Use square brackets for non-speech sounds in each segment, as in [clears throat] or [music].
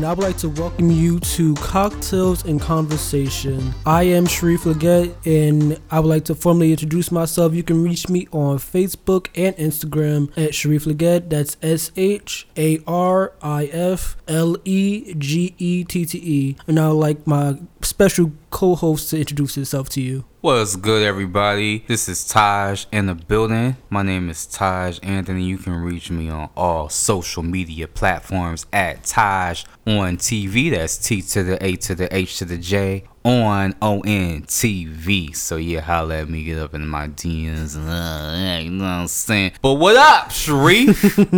everyone. I would like to welcome you to Cocktails and Conversation. I am Sharif Leggett, and I would like to formally introduce myself. You can reach me on Facebook and Instagram at Sharif Leggett. That's S H A R I F L E G E T T E. And I would like my special co-host to introduce himself to you. What's good, everybody? This is Taj in the building. My name is Taj Anthony. You can reach me on all social media platforms at Taj on TV. That's T to the A to the H to the J on ON TV. So yeah, holla at me, get up in my DMs. Uh, you know what I'm saying? But what up, Sharif? [laughs]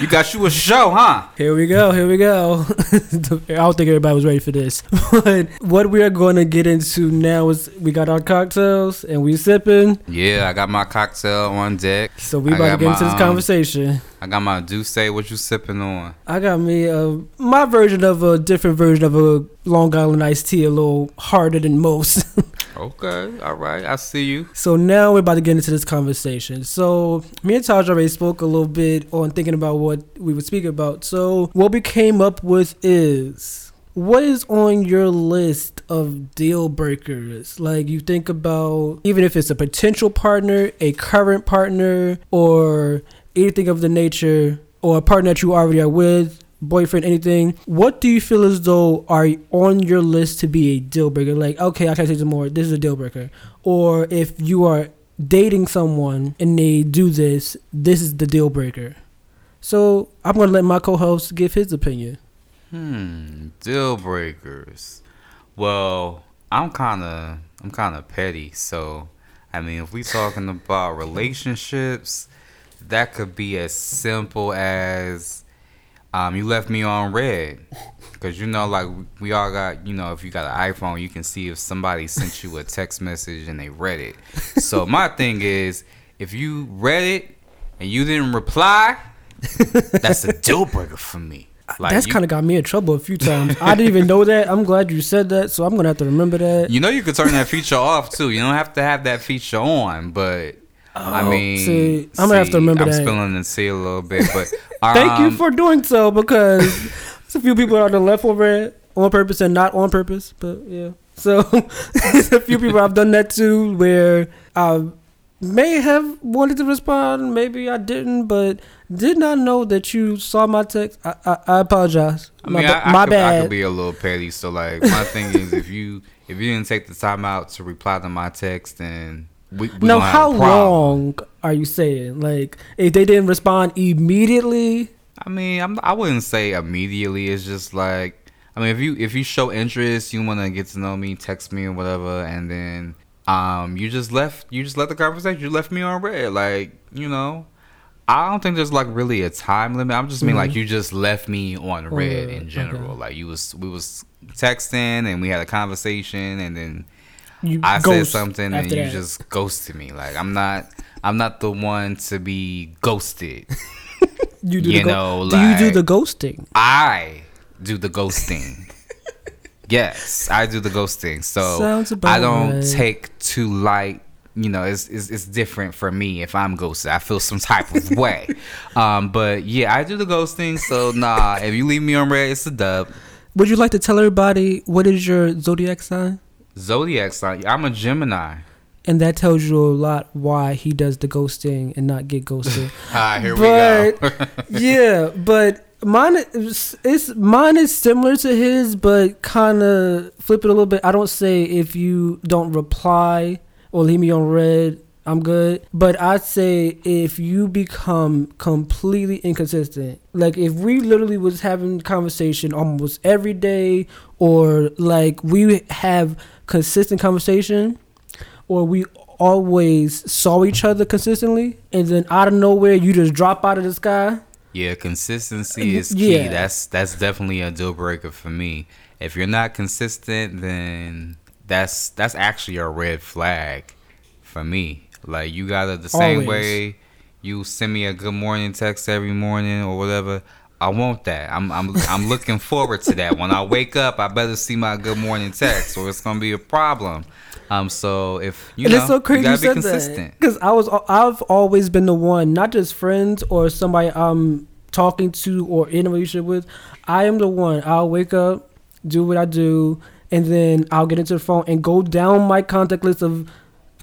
you got you a show, huh? Here we go. Here we go. [laughs] I don't think everybody was ready for this. [laughs] But what we are going to get into now is we got our cocktails and we sipping. Yeah, I got my cocktail on deck. So we about to get into my, this um, conversation. I got my D'ussé. What you sipping on? I got me uh, my version of a different version of a Long Island iced tea, a little harder than most. [laughs] Okay, all right. I see you. so now we're about to get into this conversation. So me and Taj already spoke a little bit on thinking about what we would speak about. So what we came up with is what is on your list of deal breakers? Like you think about even if it's a potential partner, a current partner, or anything of the nature, or a partner that you already are with, boyfriend, anything. What do you feel as though are on your list to be a deal breaker? Like, okay, I can't say some more. This is a deal breaker. Or if you are dating someone and they do this, this is the deal breaker. So I'm gonna let my co-host give his opinion. Hmm, deal breakers. Well, I'm kind of I'm kind of petty, so I mean, if we talking about relationships, that could be as simple as um, you left me on read. Cause you know, like we all got, you know, if you got an iPhone, you can see if somebody sent you a text message and they read it. So my thing is, if you read it and you didn't reply, that's a deal breaker for me. Like That's kind of got me in trouble a few times. I didn't even know that. I'm glad you said that, so I'm gonna have to remember that. You know you could turn that feature off too. You don't have to have that feature on, but I mean, Oh, see, I'm gonna have to remember I'm that. spilling the tea a little bit, [laughs] but Thank you um, for doing so because there's a few people out there left over it on purpose and not on purpose. But yeah, so [laughs] there's a few people I've done that too where I may have wanted to respond, maybe I didn't, but did not know that you saw my text. I I, I apologize. I my mean, ba- I, I my could, I could be a little petty. So like, my thing is, if you if you didn't take the time out to reply to my text, then we, we now, how long are you saying? Like, if they didn't respond immediately, I mean, I'm, I wouldn't say immediately. It's just like, I mean, if you if you show interest, you want to get to know me, text me or whatever, and then um, you just left, you just let the conversation, you left me on read, like you know. I don't think there's like really a time limit. I'm just mean like you just left me on read read, in general. okay. Like you was we was texting and we had a conversation and then you I said something and after you that. just ghosted me. Like I'm not I'm not the one to be ghosted. [laughs] you do you go- know, do you do the ghosting? I do the ghosting. [laughs] yes, I do the ghosting. So I don't right. take too light. You know, it's, it's it's different for me if I'm ghosted. I feel some type of [laughs] way. um, but yeah, I do the ghosting. So nah, if you leave me on read, it's a dub. Would you like to tell everybody what is your zodiac sign? Zodiac sign. I'm a Gemini. And that tells you a lot why he does the ghosting and not get ghosted. [laughs] Ah, here But- we go. [laughs] yeah, but mine is it's mine is similar to his, but kind of flip it a little bit. I don't say if you don't reply or leave me on read, I'm good. But I'd say if you become completely inconsistent, like if we literally was having conversation almost every day, or like we have consistent conversation, or we always saw each other consistently, and then out of nowhere you just drop out of the sky. Yeah, consistency is key. Yeah. That's that's definitely a deal breaker for me. If you're not consistent, then that's that's actually a red flag for me. Like you gotta the same Always. way you send me a good morning text every morning or whatever. I want that. I'm I'm I'm looking forward to that. When I wake up, I better see my good morning text, or it's gonna be a problem. Um, so if you and know, it's so crazy you you, gotta be said consistent. that because I was I've always been the one, not just friends or somebody I'm talking to or in a relationship with, I am the one. I'll wake up, do what I do, and then I'll get into the phone and go down my contact list of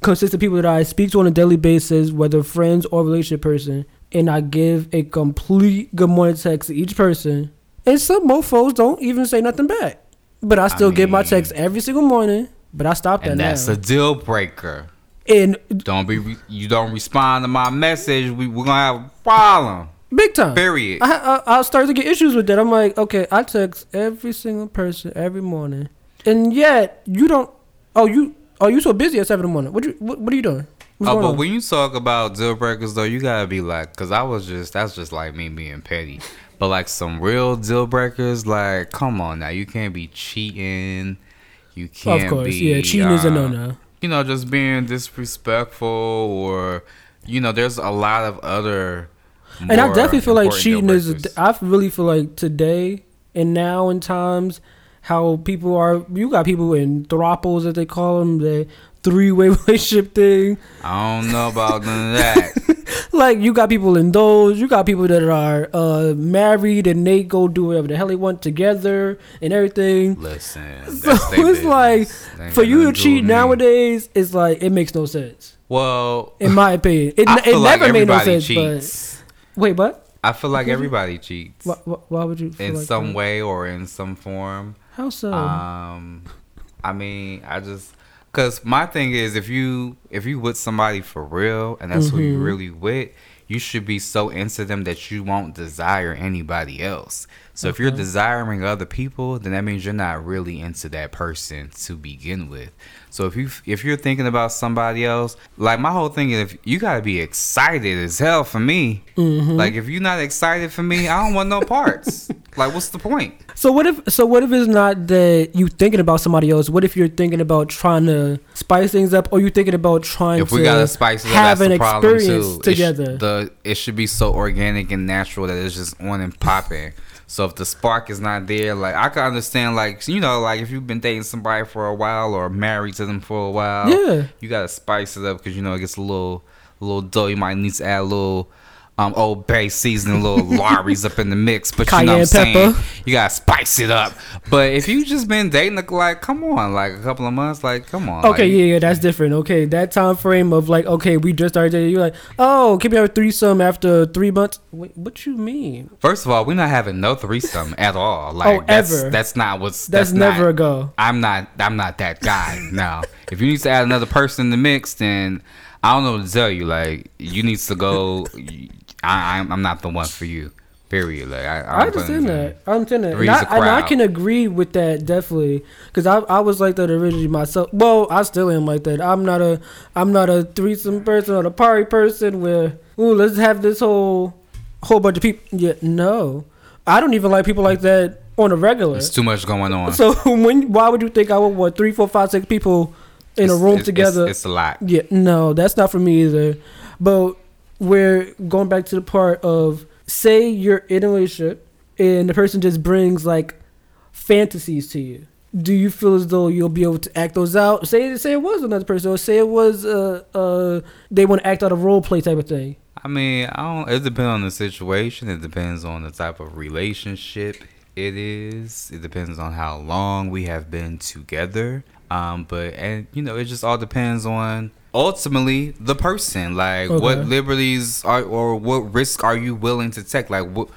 consistent people that I speak to on a daily basis, whether friends or relationship person, and I give a complete good morning text to each person. And some mofos don't even say nothing back. But I still get my mean- text every single morning. But I stopped that and that's now. a deal breaker. and Don't be you don't respond to my message. We we're gonna have a problem. big time. Period. I, I I started to get issues with that. I'm like, okay, I text every single person every morning, and yet you don't. Oh, you oh you so busy at seven in the morning. What you what, what are you doing? What's Oh, but on? when you talk about deal breakers though, you gotta be like, cause I was just that's just like me being petty. But like some real deal breakers, like come on now, you can't be cheating. You can't of course, be, yeah, cheating is a uh, no no. You know, just being disrespectful or you know, there's a lot of other. And I definitely feel like cheating is. I really feel like today and now in times how people are. You got people in throuples as they call them, the three way [laughs] relationship thing. I don't know about none of that. [laughs] Like you got people in those. You got people that are uh, married and they go do whatever the hell they want together and everything. Listen, So it's like business. They ain't for you to cheat nowadays, it's like it makes no sense. Well, In my opinion, it, it like never made no sense. cheats. But wait, what? I feel like everybody cheats Why, why, why would you? In like some that? way or in some form. How so? Um, I mean, I just because my thing is if you if you with somebody for real and that's who you Mhm. really with, you should be so into them that you won't desire anybody else. So if you're desiring other people, then that means you're not really into that person to begin with. So if you if you're thinking about somebody else, like my whole thing is, if you gotta be excited as hell for me. Mhm. Like if you're not excited for me, I don't want no parts. [laughs] like what's the point? So what if so what if it's not that you thinking about somebody else? What if you're thinking about trying to spice things up, or you thinking about trying if to gotta spice it up, have an experience too. It sh- together? the it should be so organic and natural that it's just on and popping. So if the spark is not there, like I can understand, like you know, like if you've been dating somebody for a while or married to them for a while, Yeah. you gotta spice it up because you know it gets a little, a little dull. You might need to add a little. Um, Old Bay seasoning, little [laughs] Lawry's up in the mix, but you know what I'm Cayenne saying. You gotta spice it up. But if you just been dating, like, come on, like a couple of months, like, come on. Okay, like, yeah, yeah, that's different. Okay, that time frame of like, okay, we just started dating. You're like, oh, can we have a threesome after three months? Wait, what you mean? First of all, we're not having no threesome [laughs] at all. Like Oh, that's, ever. That's not what's. That's, That's, never Not, a go. I'm not. I'm not that guy. now, if you need to add another person in the mix, then I don't know what to tell you. Like you need to go. I, I'm, I'm not the one for you. Period. Like I, I understand that. I understand that. And I, and I can agree with that definitely because I I was like that originally myself. Well, I still am like that. I'm not a I'm not a threesome person or a party person where ooh let's have this whole whole bunch of people. Yeah, no, I don't even like people like that on a regular. It's too much going on. So [laughs] when why would you think I would want three, four, five, six people in a room it's- together? It's, it's a lot. Yeah, no, that's not for me either. But we're going back to the part of say you're in a relationship and the person just brings like fantasies to you. Do you feel as though you'll be able to act those out? Say say it was another person, or say it was uh uh they want to act out a role play type of thing. I mean, I don't. It depends on the situation. It depends on the type of relationship it is. It depends on how long we have been together. Um, but and you know, it just all depends on ultimately the person. Like, what liberties are or what risk are you willing to take? Like, what?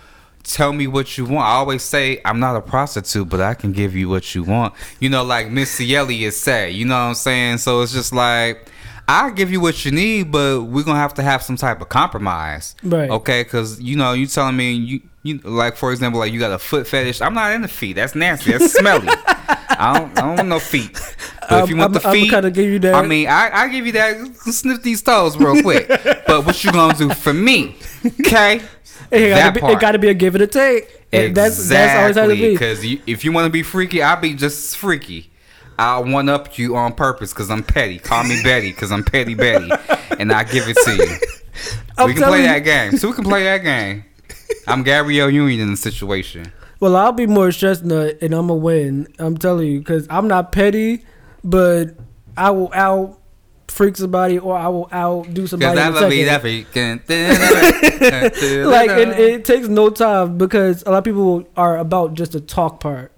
Tell me what you want. I always say I'm not a prostitute, but I can give you what you want. You know, like Miss Missy Elliott said. You know what I'm saying? So it's just like I'll give you what you need, but we're gonna have to have some type of compromise. Right. Okay, because you know, you telling me you you like for example, like you got a foot fetish. I'm not into feet. That's nasty. That's smelly. [laughs] I don't I don't want no feet. But if you want I'm- the I'm feet, kinda give you that. I mean, I I give you that. Sniff these toes real quick. [laughs] but what you gonna do for me? Okay. [laughs] It That gotta, be, it gotta be a give and a take. And That's that's always how it be. Because if you want to be freaky, I'll be just freaky. I'll one up you on purpose because I'm petty. Call me Betty because I'm petty Betty, and I give it to you. [laughs] I'm we can play you- that game. So we can play that game. I'm Gabrielle Union in the situation. Well, I'll be Morris Chestnut and I'm gonna win. I'm telling you, because I'm not petty, but I will. I'll freak somebody or I will out do somebody. Cause in a that be second. that like it, it takes no time because a lot of people are about just the talk part.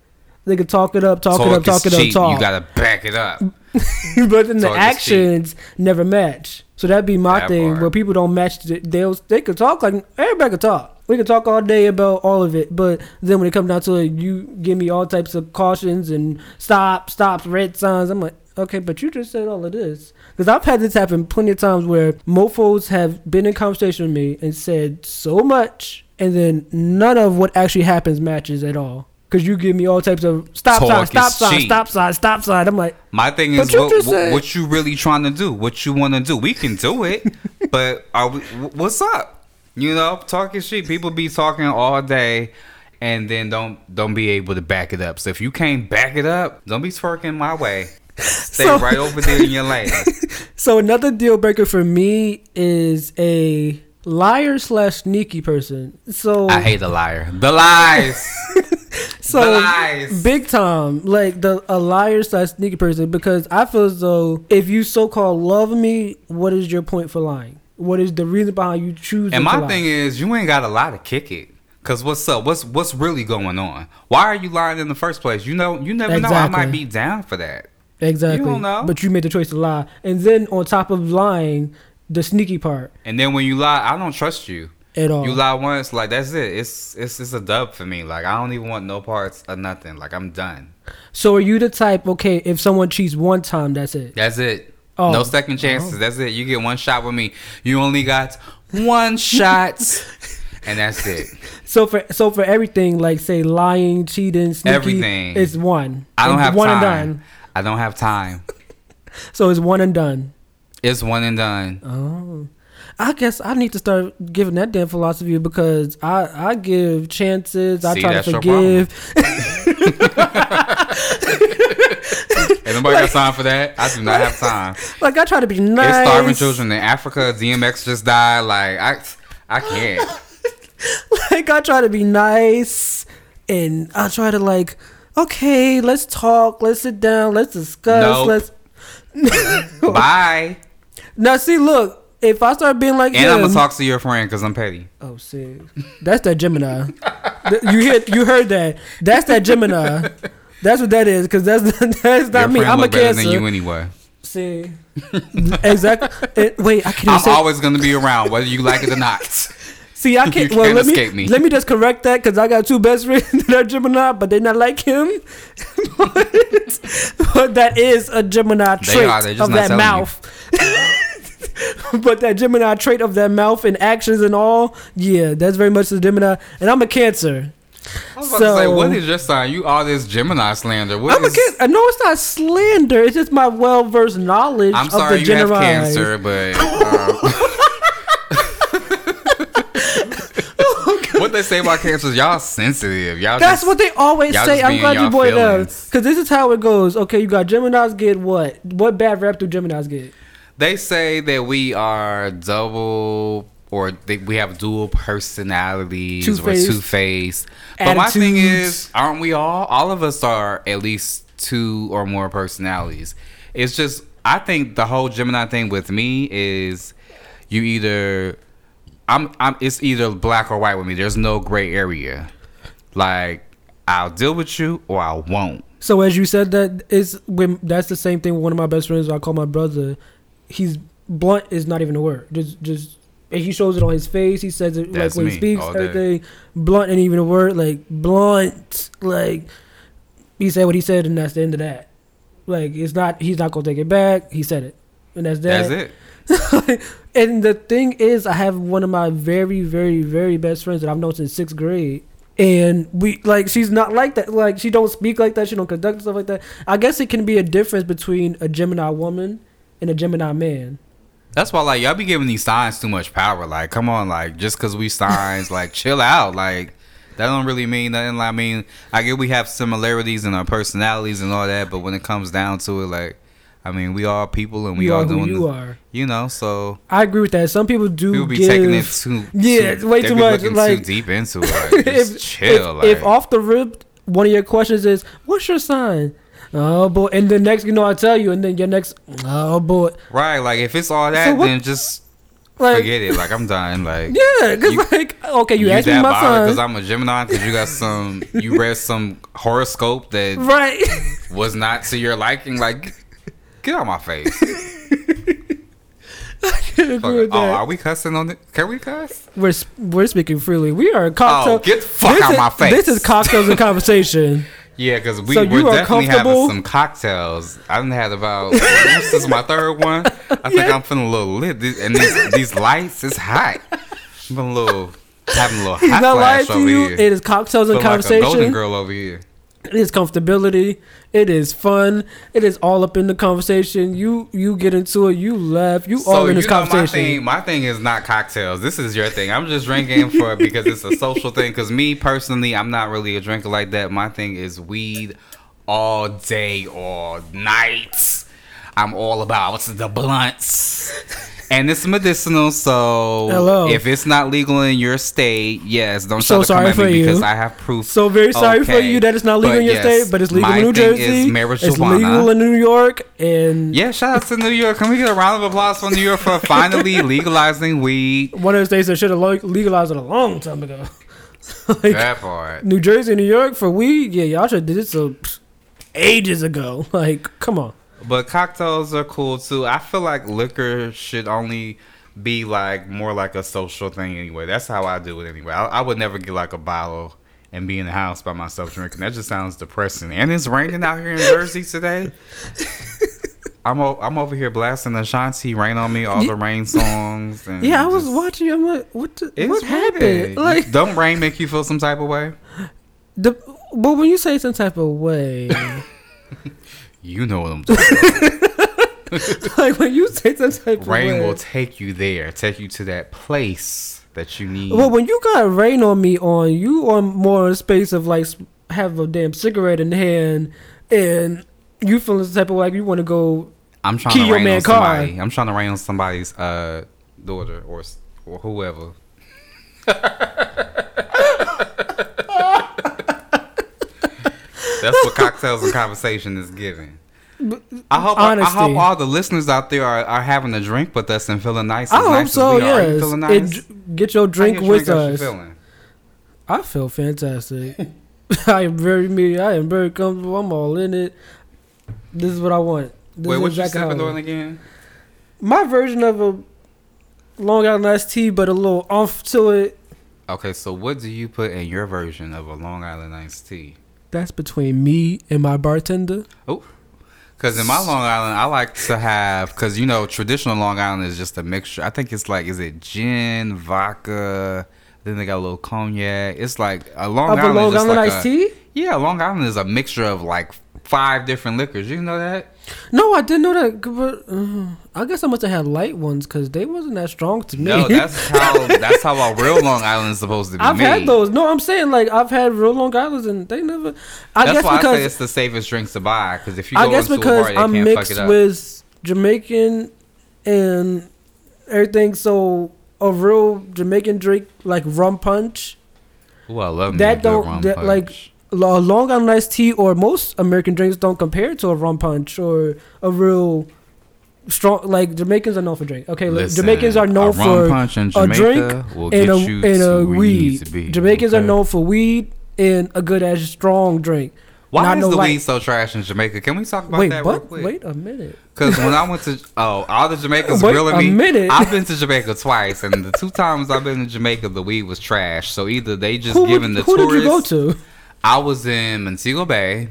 They can talk it up, talk, it up, talk it up, talk. You gotta back it up. [laughs] but then the actions never match. So that'd be my That thing part. where people don't match. The, they'll they could talk like everybody could talk. We can talk all day about all of it, but then when it comes down to it, you give me all types of cautions and stop, stops, red signs. I'm like, okay, but you just said all of this because I've had this happen plenty of times where mofo's have been in conversation with me and said so much, and then none of what actually happens matches at all. Because you give me all types of stop sign, Talk stop sign, cheap. stop sign, stop sign. I'm like, My thing is, what, what, said- what you really trying to do? What you want to do? We can do it, [laughs] but are we? What's up? You know, talking shit. People be talking all day, and then don't don't be able to back it up. So if you can't back it up, don't be twerking my way. Stay So- right over there in your lane. [laughs] So another deal breaker for me is a liar slash sneaky person. So I hate the liar. The lies. [laughs] so the lies. big time, like the a liar slash sneaky person because I feel as though if you so called love me, what is your point for lying? What is the reason behind you choosing? And to my thing is, you ain't got a lot to kick it. Cause what's up? What's what's really going on? Why are you lying in the first place? You know, you never know. I might be down for that. exactly, you don't know. but you made the choice to lie, and then on top of lying, the sneaky part And then when you lie, I don't trust you. at all. You lie once, like that's it. It's it's it's a dub for me. Like I don't even want no parts of nothing. Like I'm done. so are you the type? Okay, if someone cheats one time, that's it. That's it. Oh. No second oh. chances. That's it. You get one shot with me. You only got one [laughs] shot, and that's it. [laughs] So for so for everything, like say lying, cheating, sneaky, Everything. it's one. I don't have one time. and done. I don't have time. [laughs] So it's one and done. It's one and done. Oh, I guess I need to start giving that damn philosophy because I I give chances. I See, try to that's your problem. forgive. [laughs] Ain't nobody got time for that. I do not have time. Like I try to be It's nice. starving children in Africa. DMX just died. Like I, I can't. [laughs] Like I try to be nice, and I try to like, okay, let's talk, let's sit down, let's discuss, Nope. let's. [laughs] Bye. Now see, look. If I start being like And him, I'm gonna talk to your friend because I'm petty. Oh, see, that's that Gemini. You hear, you heard that? That's that Gemini. That's what that is, because that's [laughs] that's not your me. I'm a Cancer. than you anyway. See, exactly. It- wait, I can't. I'm say, always gonna be around whether you like it or not. [laughs] see, I can't. you well, can't let me, escape me. let me just correct that because I got two best friends [laughs] that are Gemini, but they're not like him. but, but that is a Gemini trait are, of that mouth. [laughs] but that Gemini trait of that mouth and actions and all, yeah, that's very much the Gemini. And I'm a Cancer. I was about to say, So- what is your sign? You all this Gemini slander. What I'm a is- can- I know it's not slander. It's just my well versed knowledge I'm of sorry the you have Gemini. cancer, but [laughs] um, [laughs] what they say about cancers, y'all sensitive. Y'all That's just, what they always say. I'm glad you brought it up because this is how it goes. Okay, you got Gemini's get what? What bad rap do Gemini's get? They say that we are double or they, we have dual personalities Two-faced. or two faced. But my thing is, aren't we all? All of us are at least two or more personalities. It's just I think the whole Gemini thing with me is you either I'm I'm it's either black or white with me. There's no gray area. Like I'll deal with you or I won't. So as you said that is when that's the same thing with one of my best friends I call my brother. He's blunt is not even a word. Just just and he shows it on his face. He says it That's like when he speaks, everything. Blunt ain't even a word. Like blunt, like he said what he said, and that's the end of that. Like it's not. He's not gonna take it back. He said it, and that's that. That's it. [laughs] and the thing is, I have one of my very, very, very best friends that I've known since sixth grade. And we like she's not like that. Like she don't speak like that. She don't conduct stuff like that. I guess it can be a difference between a Gemini woman and a Gemini man. That's why, like, y'all be giving these signs too much power. Like, come on, like, just because we signs, [laughs] like, chill out. Like, that don't really mean nothing. I mean, I get we have similarities in our personalities and all that, but when it comes down to it, like, I mean, we all people and we you all doing, you are. you know. So I agree with that. Some people do people be give. taking it too, [laughs] Yeah, too, way too much, like- too deep into it. Like, [laughs] just if, chill. if, like, if off the rip, one of your questions is, "What's your sign?" Oh boy, and then next, you know, I tell you, and then your next, oh boy, Right, like if it's all that, So then just like forget it. Like I'm done. Like [laughs] yeah, because You- like okay, you, asked me that my because I'm a Gemini because you got some you read some horoscope that [laughs] right? was not to your liking. Like get out my face. [laughs] I can agree Fuck with it. Oh, that. are we cussing on it? Can we cuss? we're we're speaking freely. We are cocktail. Oh, get the fuck this out is, my face. This is cocktails and conversation. Yeah, because we So we're definitely having some cocktails. I done had about [laughs] this is my third one. I think Yeah. I'm feeling a little lit, and these, these lights is hot. I'm a little having a little He's hot not lying flash to over you. here. It is cocktails and Feel like a golden conversation. girl over here. It is comfortability. It is fun. It is all up in the conversation. You you get into it. You laugh. You all in this you know, my conversation. thing, my thing is not cocktails. This is your thing. I'm just drinking for because it's a social thing. Because me personally, I'm not really a drinker like that. My thing is weed all day, all night. I'm all about the blunts. And it's medicinal, so Hello. if it's not legal in your state, yes, don't So try to come at for me you. because I have proof. So very sorry for you that it's not legal in your yes, state, but it's legal in New Jersey. It's legal in New York, and Yeah, shout out to New York. Can we get a round of applause for New York for [laughs] finally legalizing weed? one of the states that should have legalized it a long time ago. [laughs] like That part. New Jersey, New York for weed. Yeah, y'all should have did this uh, pff, ages ago. [laughs] Like, come on. But cocktails are cool too. I feel like liquor should only be like more like a social thing anyway. That's how I do it anyway. I, I would never get like a bottle and be in the house by myself drinking. That just sounds depressing. And it's raining out here in Jersey today. [laughs] I'm o- I'm over here blasting Ashanti "Rain on Me" all the rain songs. And Yeah, I was just- watching. I'm like, what? The, what happened? raining. Like, don't rain make you feel some type of way? the, but when you say some type of way, [laughs] You know what I'm talking about. [laughs] like when you say some type of Rain will take you there, take you to that place that you need. Well, when you got rain on me on, you on more in a space of like have a damn cigarette in hand and you feeling the type of like you want to go. I'm trying Key to your rain man on car. somebody. I'm trying to rain on somebody's uh, daughter or or whoever. [laughs] That's what cocktails and conversation is giving. I hope I, hope all the listeners out there are, are having a drink with us and feeling nice. I hope nice so. As we are. Are you Yes, And nice? dr- get your drink with us. I feel fantastic. [laughs] I am very me. I am very comfortable. I'm all in it. This is what I want. This Wait, what you sipping on again? My version of a Long Island iced tea, but a little off to it. Okay, so what do you put in your version of a Long Island iced tea? That's between me and my bartender. Oh. Because in my Long Island, I like to have because you know traditional Long Island is just a mixture. I think it's like is it gin, vodka, then they got a little cognac. It's like a Long Island. Long is just Island like iced a, tea? Yeah, Long Island is a mixture of like five different liquors. You know that? No, I didn't know that. But uh, I guess I must have had light ones because they wasn't that strong to me. No, that's how that's how a real Long Island is supposed to be [laughs] I've made. had those. No, I'm saying like I've had real Long Islands and they never. I That's guess why I say it's the safest drinks to buy. Because if you go I guess because bar, I'm mixed with Jamaican and everything, so a real Jamaican drink like rum punch, Ooh, I love that don't- that, like, punch. A Long Island iced tea, or most American drinks don't compare to a rum punch or a real strong. Like Jamaicans are known for drink. Okay, Listen, Jamaicans are known for a drink will and a and a where you need to weed. Jamaicans okay? are known for weed and a good as strong drink. Why not is no the light. weed so trash in Jamaica? Can we talk about Wait, that real quick? Wait a minute. Because when I went to [laughs] oh, all the Jamaicans Wait grilling a me. minute. I've been to Jamaica twice, and the two times I've been to Jamaica, the weed was trash. So either they just Who, giving would, the who did you go to? I was in Montego Bay,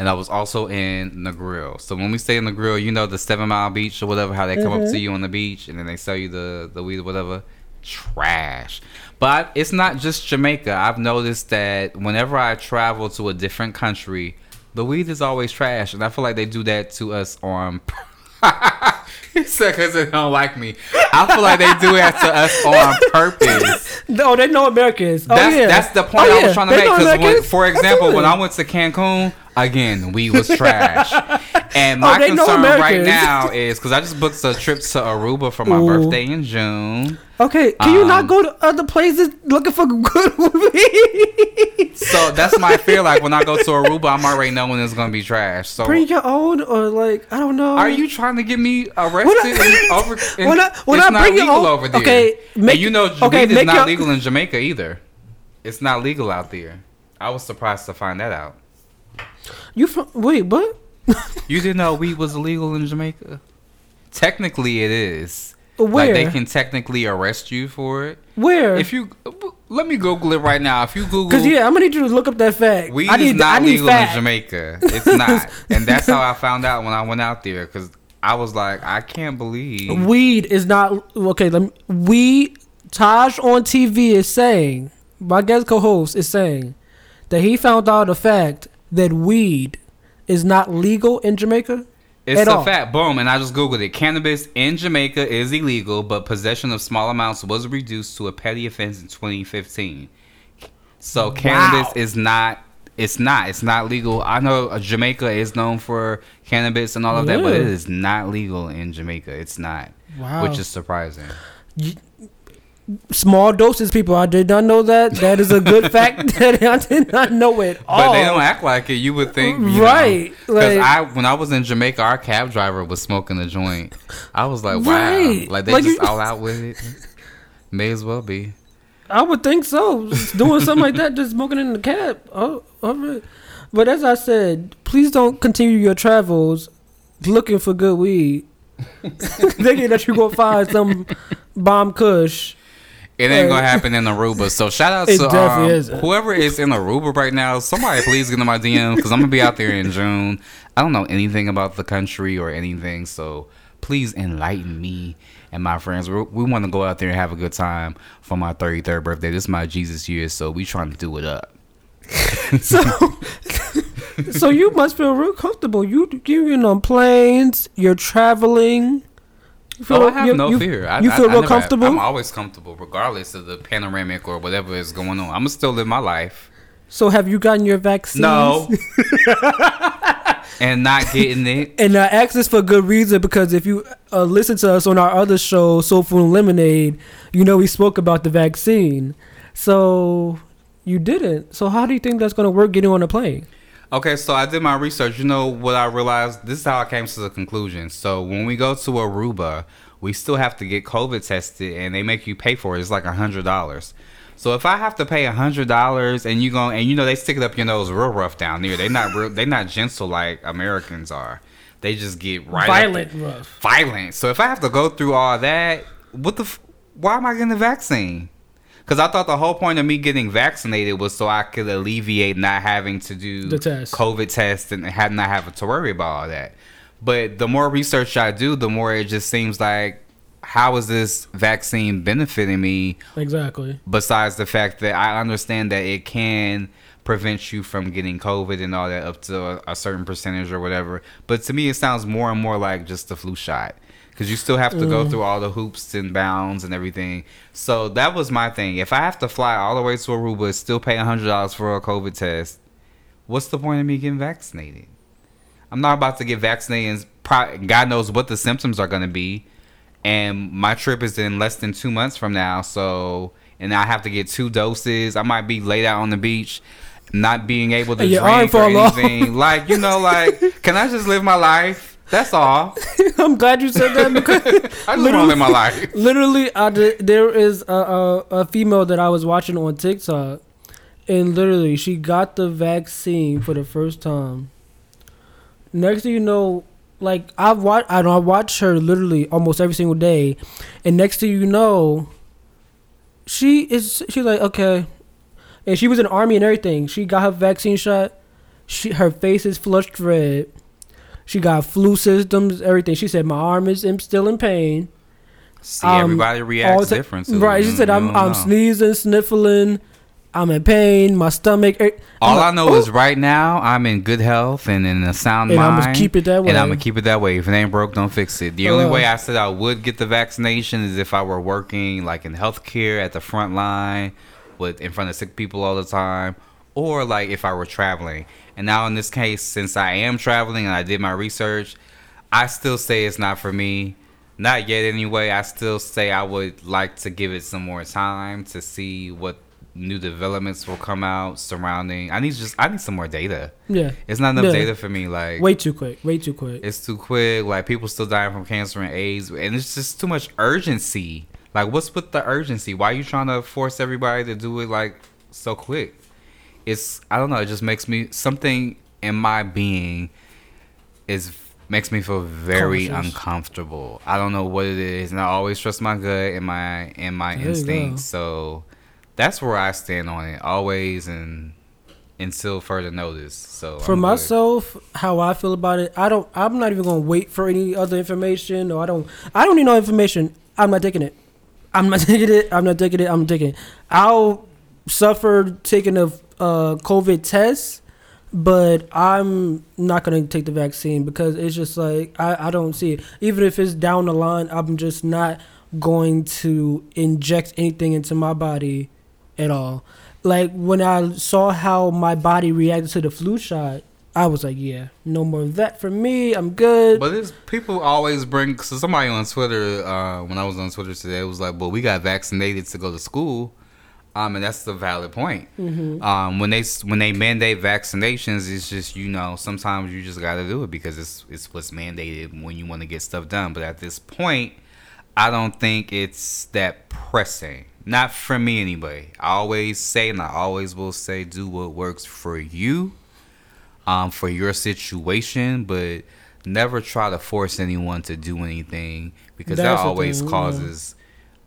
and I was also in Negril. So when we stay in Negril, you know the Seven Mile Beach or whatever, how they come up to mm-hmm. you on the beach and then they sell you the the weed or whatever. Trash. But it's not just Jamaica. I've noticed that whenever I travel to a different country, the weed is always trash, and I feel like they do that to us on. [laughs] [laughs] he said because they don't like me. I feel like they do that to us on purpose. Oh, they know Americans. Oh, That's yeah. that's the point Oh, I yeah. was trying to They make. Because for example, when I went to Cancun, again, we was trash. [laughs] And my Oh, concern right now is because I just booked a trip to Aruba for my Ooh. birthday in June. Okay, can you not Um, go to other places looking for good [laughs] movies? So that's my fear. Like when I go to Aruba, I'm already knowing it's gonna be trash. So Bring your own, or like I don't know. are you trying to get me arrested When I- over? [laughs] when I- when it's I not legal own- over there. okay, make- and you know, okay, weed is not your- legal in Jamaica either. It's not legal out there. I was surprised to find that out. You from? Wait, what? You didn't know weed was illegal in Jamaica? Technically, it is. Where? Like they can technically arrest you for it. Where? If you let me Google it right now. If you Google, Because yeah, I'm gonna need you to look up that fact. weed I need, is not I need legal fact. in Jamaica. [laughs] It's not, and that's how I found out when I went out there. Because I was like, I can't believe. Weed is not okay. Let me, we Taj on TV is saying my guest co-host is saying that he found out the fact that weed is not legal in Jamaica. It's a all. fact. Boom. And I just Googled it. Cannabis in Jamaica is illegal, but possession of small amounts was reduced to a petty offense in 2015. So cannabis is not. It's not. It's not legal. I know uh, Jamaica is known for cannabis and all of that, but it is not legal in Jamaica. It's not. Wow. Which is surprising. Small doses, people. I did not know that. That is a good [laughs] fact that I did not know at all. But they don't act like it. You would think, you Oh. Right, Because like- I, when I was in Jamaica, our cab driver was smoking a joint. I was like, wow, Right. like they Like just you- all out with it. May as well be. I would think so. Just Doing something like that, just smoking in the cab. Oh, oh all right. But as I said, please don't continue your travels looking for good weed. [laughs] Thinking that you're gonna find some bomb kush. It ain't gonna happen in Aruba. So shout out [laughs] to um, whoever is in Aruba right now. Somebody please get in my DM because I'm gonna be out there in June. I don't know anything about the country or anything, so please enlighten me and my friends. We're, we want to go out there and have a good time for my 33rd birthday. This is my Jesus year, so we trying to do it up. [laughs] So, so you must feel real comfortable. You you're on planes. You're traveling. You Oh, I have you- no you- fear. I, you feel I, real never, comfortable. I'm always comfortable, regardless of the panoramic or whatever is going on. I'm still live my life. so have you gotten your vaccine? No. [laughs] and not getting it. And I ask this for good reason because if you uh, listen to us on our other show, Soulful and Lemonade, you know we spoke about the vaccine. So you didn't. So how do you think that's going to work getting on a plane? Okay, so I did my research. You know what I realized? This is how I came to the conclusion. So when we go to Aruba, we still have to get COVID tested, and they make you pay for it. It's like a hundred dollars. So if I have to pay a hundred dollars, and you go, and you know they stick it up your nose real rough down there. They're not real. They not gentle like Americans are. They just get right Violent rough. violent. So if I have to go through all that, what the? F- why am I getting the vaccine? Because I thought the whole point of me getting vaccinated was so I could alleviate not having to do The test. COVID test and have not having to worry about all that. But the more research I do, the more it just seems like, how is this vaccine benefiting me? Exactly. Besides the fact that I understand that it can prevent you from getting COVID and all that up to a, a certain percentage or whatever. But to me, it sounds more and more like just a flu shot because you still have to go through all the hoops and bounds and everything. So that was my thing. If I have to fly all the way to Aruba, still pay hundred dollars for a COVID test, what's the point of me getting vaccinated? I'm not about to get vaccinated. And God knows what the symptoms are going to be. And my trip is in less than two months from now. So, and I have to get two doses. I might be laid out on the beach, not being able to And drink or anything. like, you know, like, can I just live my life? That's all. [laughs] I'm glad you said that because [laughs] I just want to live my life. literally, I did, there is a, a, a female that I was watching on TikTok, and literally, she got the vaccine for the first time. Next thing you know, like I've watched, I know I watch her literally almost every single day, and next thing you know, she is she's like okay, and she was in the army and everything. She got her vaccine shot. She her face is flushed red. She got flu systems, everything. She said my arm is still in pain. See, Um, everybody reacts different. Right. She said I'm I'm know. sneezing, sniffling. I'm in pain. My stomach. er- I'm All like, I know "Oh." is right now I'm in good health and in a sound And mind. I'ma keep it that way. And I'm gonna keep it that way. If it ain't broke, don't fix it. The only Uh. way I said I would get the vaccination is if I were working like in healthcare at the front line, with in front of sick people all the time, or like if I were traveling. And now in this case, since I am traveling and I did my research, I still say it's not for me. Not yet, anyway. I still say I would like to give it some more time to see what new developments will come out surrounding. I need just I need some more data. Yeah. It's not enough Yeah. data for me. Like Way too quick. Way too quick. it's too quick. Like people still dying from cancer and AIDS, and it's just too much urgency. Like, what's with the urgency? Why are you trying to force everybody to do it like so quick? It's I don't know. It just makes me something in my being is makes me feel very uncomfortable. I don't know what it is, and I always trust my gut and my and my There instincts. So that's where I stand on it, always and until further notice. So For I'm good. myself, how I feel about it, I don't. I'm not even gonna wait for any other information, or I don't. I don't need no information. I'm not taking it. I'm not [laughs] taking it. I'm not taking it. I'm taking it. I'll suffer taking a uh, COVID test, but I'm not gonna take the vaccine because it's just like I, I don't see it. Even if it's down the line, I'm just not going to inject anything into my body at all. Like when I saw how my body reacted to the flu shot, I was like, yeah, no more of that for me. I'm good. But it's people always bring. So somebody on Twitter, uh, when I was on Twitter today, was like, "Well, we got vaccinated to go to school," um, and that's the valid point. Mm-hmm. Um, when they when they mandate vaccinations, it's just you know sometimes you just got to do it because it's it's what's mandated when you want to get stuff done. But at this point, I don't think it's that pressing. Not for me anyway. I always say, and I always will say, do what works for you, um, for your situation, but never try to force anyone to do anything because that That's the always thing, yeah.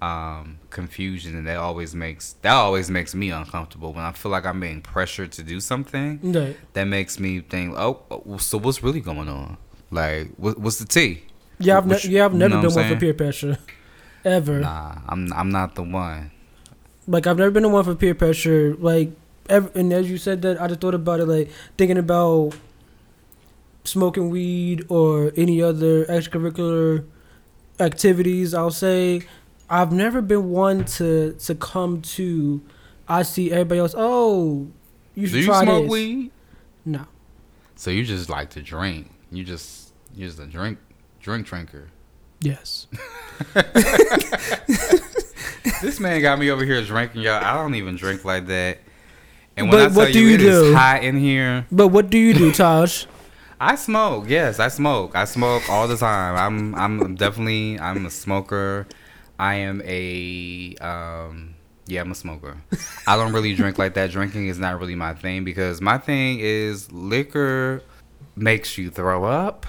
Um, confusion, and that always makes that always makes me uncomfortable when I feel like I'm being pressured to do something Right. that makes me think, oh, oh, so what's really going on? Like, what, what's the tea? Yeah, I've, ne- yeah, I've you never know been one for peer pressure, ever. Nah, I'm I'm not the one. Like I've never been the one for peer pressure. Like, ever, and as you said that, I just thought about it. Like thinking about smoking weed or any other extracurricular activities. I'll say I've never been one to to come to. I see everybody else. Oh, you should Do you try smoke this. weed? No. So you just like to drink. You just you're just a drink drink drinker. Yes. [laughs] [laughs] this man got me over here drinking, y'all. I don't even drink like that. And when But I tell what do you, you it is do? hot in here, But what do you do, [laughs] Taj? I smoke. Yes, I smoke. I smoke all the time. I'm I'm definitely I'm a smoker. I am a um yeah, I'm a smoker. I don't really drink like that. Drinking is not really my thing because my thing is liquor makes you throw up.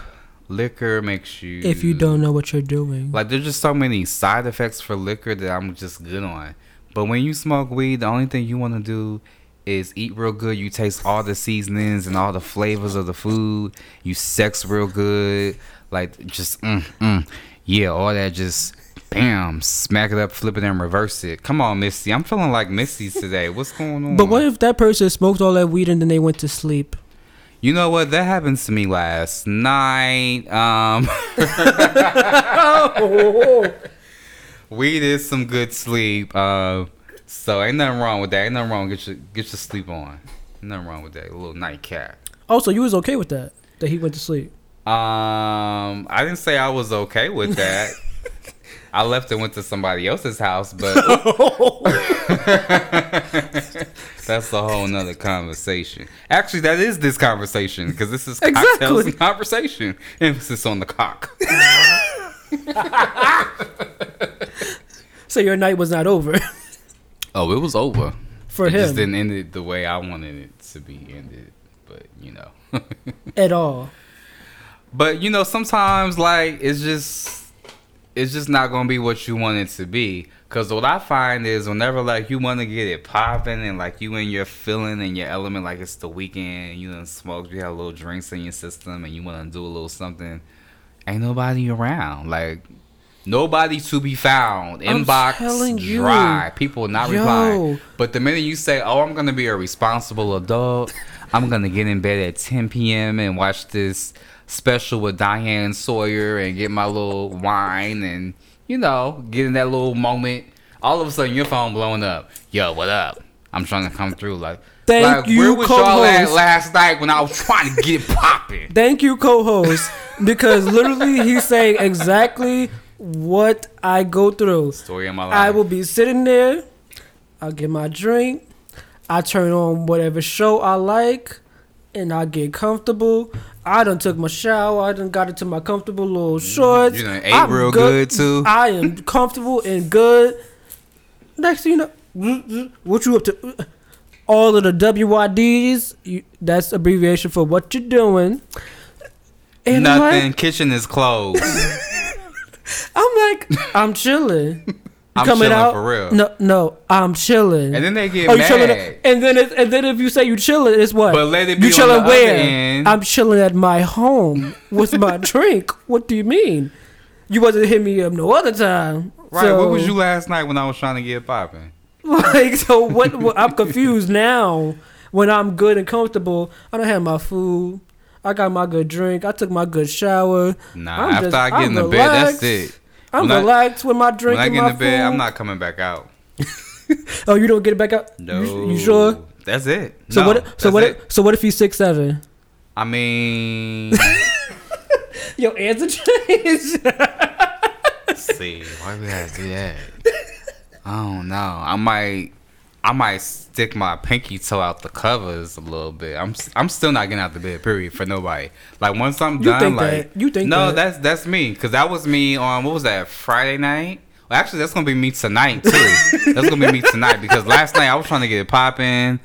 Liquor makes you if you don't know what you're doing. like there's just so many side effects for liquor that I'm just good on. But when you smoke weed, the only thing you want to do is eat real good. You taste all the seasonings and all the flavors of the food. You sex real good. Like just mm, mm. yeah, all that just bam, smack it up, flip it and reverse it. Come on, Missy. I'm feeling like Missy's today. What's going [laughs] on? But what if that person smoked all that weed and then they went to sleep? You know what? That happens to me last night. Um [laughs] Weed is some good sleep. Uh, so ain't nothing wrong with that. Ain't nothing wrong. Get your get your sleep on. Nothing wrong with that. A little nightcap. Oh, so you was okay with that? That he went to sleep? Um, I didn't say I was okay with that. [laughs] I left and went to somebody else's house, but [laughs] [laughs] that's a whole nother conversation. Actually, that is this conversation because this is cocktails Exactly. and conversation. Emphasis on the cock. [laughs] So your night was not over Oh, it was over. for him. it just didn't end it the way I wanted it to be ended. But you know. at all. but you know, sometimes like it's just it's just not gonna be what you want it to be. Cause what I find is whenever like you want to get it popping and like you and your feeling and your element, like it's the weekend, you done smoked, you have little drinks in your system, and you want to do a little something. Ain't nobody around, like nobody to be found. Inbox you. dry, people not Yo. replying. But the minute you say, "Oh, I'm gonna be a responsible adult," I'm gonna get in bed at 10 p.m. and watch this special with Diane Sawyer and get my little wine and you know get in that little moment. All of a sudden, your phone blowing up. Yo, what up? I'm trying to come through. Like, Thank like, you, where was y'all at co-host. last night when I was trying to get it popping? [laughs] Thank you, co-host, because literally he's saying exactly what I go through. Story of my life. I will be sitting there. I'll get my drink. I turn on whatever show I like, and I get comfortable. I done took my shower. I done got into my comfortable little shorts. You done ate real good, too. I am [laughs] comfortable and good. Next thing you know, what you up to? All of the WYDs. You, that's abbreviation for what you're doing. And Nothing. like- Kitchen is closed. [laughs] I'm like, I'm chilling. [laughs] I'm coming chilling out. for real. No, no, I'm chilling. And then they get Oh, mad. chilling? At, and then, it, and then if you say you chilling, it's what? But let it be you chilling where? I'm chilling at my home with my [laughs] drink. What do you mean? You wasn't hit me up no other time. right. So, Where was you last night when I was trying to get popping? [laughs] Like so, what, what? I'm confused now. When I'm good and comfortable, I don't have my food. I got my good drink. I took my good shower. Nah, I'm after just- I get I'm in the bed, that's it. I'm When I- relaxed with my drink When I get in the bed. I'm not coming back out. [laughs] Oh, you don't get it back up? No. You, you sure? That's it. So No, what? So what? it. So what if he's six seven? I mean, [laughs] Yo, answer changed. see, why we gotta do that? I don't know. I might, I might stick my pinky toe out the covers a little bit. I'm, I'm still not getting out the bed. Period for nobody. Like once I'm You done, like that. You think no, that. that's that's me. Cause that was me on what was that Friday night. Well, actually, that's gonna be me tonight too. [laughs] that's gonna be me tonight because last night I was trying to get it popping.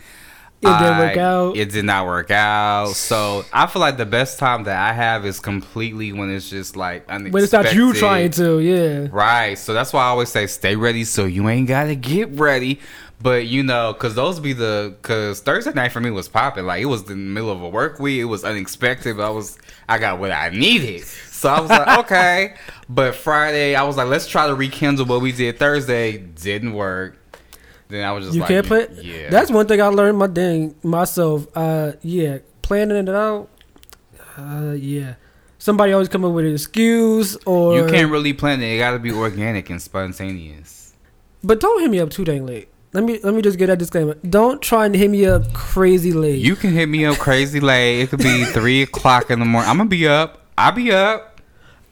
It didn't work out. It did not work out. So [sighs] I feel like the best time that I have is completely when it's just like unexpected. But it's not you trying to. Yeah. Right. So that's why I always say stay ready so you ain't gotta get ready. But you know, cause those be the cause Thursday night for me was popping. Like it was the middle of a work week. It was unexpected. But I was I got what I needed. So I was like, [laughs] okay. But Friday I was like, let's try to rekindle what we did Thursday. Didn't work. Then I was just You like, can't play. Yeah. That's one thing I learned my dang myself. Uh, yeah, planning it out. Uh, yeah. Somebody always come up with an excuse or you can't really plan it. It gotta be organic and spontaneous. But don't hit me up too dang late. Let me let me just get that disclaimer. Don't try and hit me up crazy late. You can hit me up crazy late. It could be [laughs] three o'clock in the morning. I'm gonna be up. I'll be up.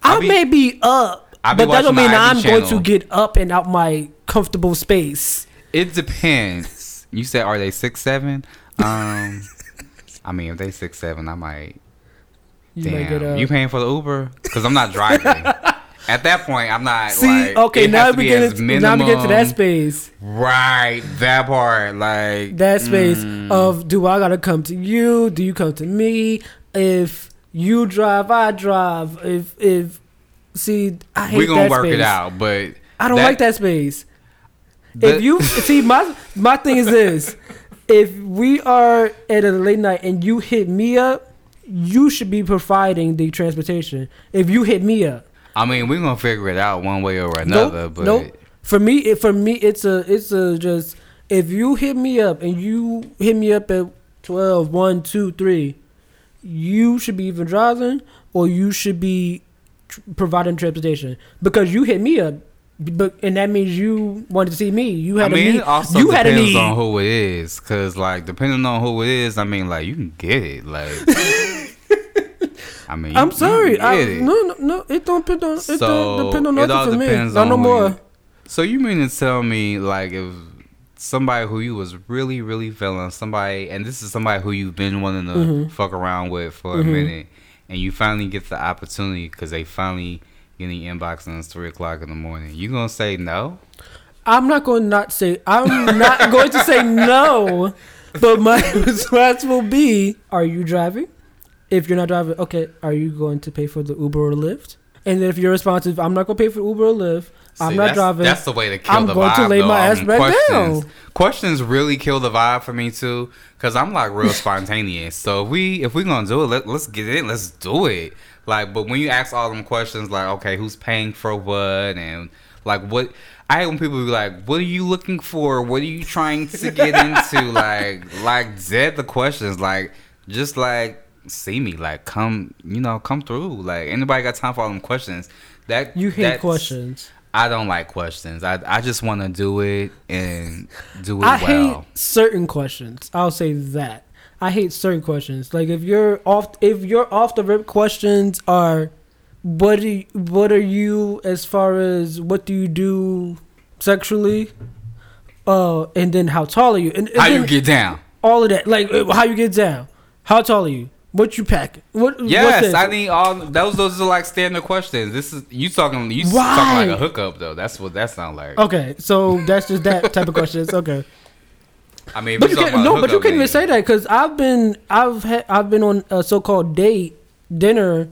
I I'll be- may be up, be but that don't mean I'm ID going to get up and out my comfortable space. It depends. You said are they six seven? Um, I mean if they six seven, I might. You might get Damn, up. you paying for the Uber? Because I'm not driving. [laughs] At that point, I'm not. See, like, okay, now we get as now we get to that space. Right, that part, like That space mm, of do I gotta come to you? Do you come to me? If you drive, I drive. If if see, I hate we gonna that work space. it out, but I don't like that space. if you see my my thing is this, if we are at a late night and you hit me up, you should be providing the transportation. If you hit me up, I mean, we're gonna figure it out one way or another. nope, but nope. For me, it, for me, it's a it's a just if you hit me up and you hit me up at 12, 1, 2, 3, you should be either driving or you should be tr- providing transportation because you hit me up. But and that means you wanted to see me. You had I had a mean, need. also you had a depends need. on who it is, cause like depending on who it is, I mean, like you can get it, like. [laughs] I mean, I'm sorry. I, it. no, no, no. It don't depend on. It So, don't depend on nothing for me. Not no more. you- So you mean to tell me like if somebody who you was really really feeling somebody, and this is somebody who you've been wanting to Mhm. fuck around with for a Mhm. minute, and you finally get the opportunity because they finally get your inbox and it's three o'clock in the morning, you gonna say no? I'm not going to not say. I'm not going to say no. But my [laughs] response will be: Are you driving? If you're not driving, okay. Are you going to pay for the Uber or Lyft? And then if you're responsive, I'm not going to pay for Uber or Lyft. I'm not that's, driving. That's the way to kill I'm the going to lay though, my ass back questions. down. Questions really kill the vibe for me too, cause I'm like real spontaneous. So if we if we gonna do it, let, let's get in. Let's do it. Like, but when you ask all them questions, like, okay, who's paying for what, and like what. I hate when people be like, "What are you looking for? What are you trying to get into?" [laughs] like, like dead the questions. Like, just like see me. Like, come, you know, come through. Like, anybody got time for all them questions? That you hate questions. I don't like questions. I I just want to do it and do it I well. hate certain questions. I'll say that. I hate certain questions. Like if you're off, if you're off the rip questions are, what do you, what are you as far as what do you do sexually, uh, and then how tall are you? And, and How you get down? all of that? Like uh, how you get down? How tall are you? What you packing? What? Yes? I need all those. Those are like standard questions. This is you talking. You talking like a hookup though. That's what that sounds like. Okay, so that's just that type of questions. Okay. I mean, But you can't no, but you can't even say that because I've been I've had I've been on a so-called date dinner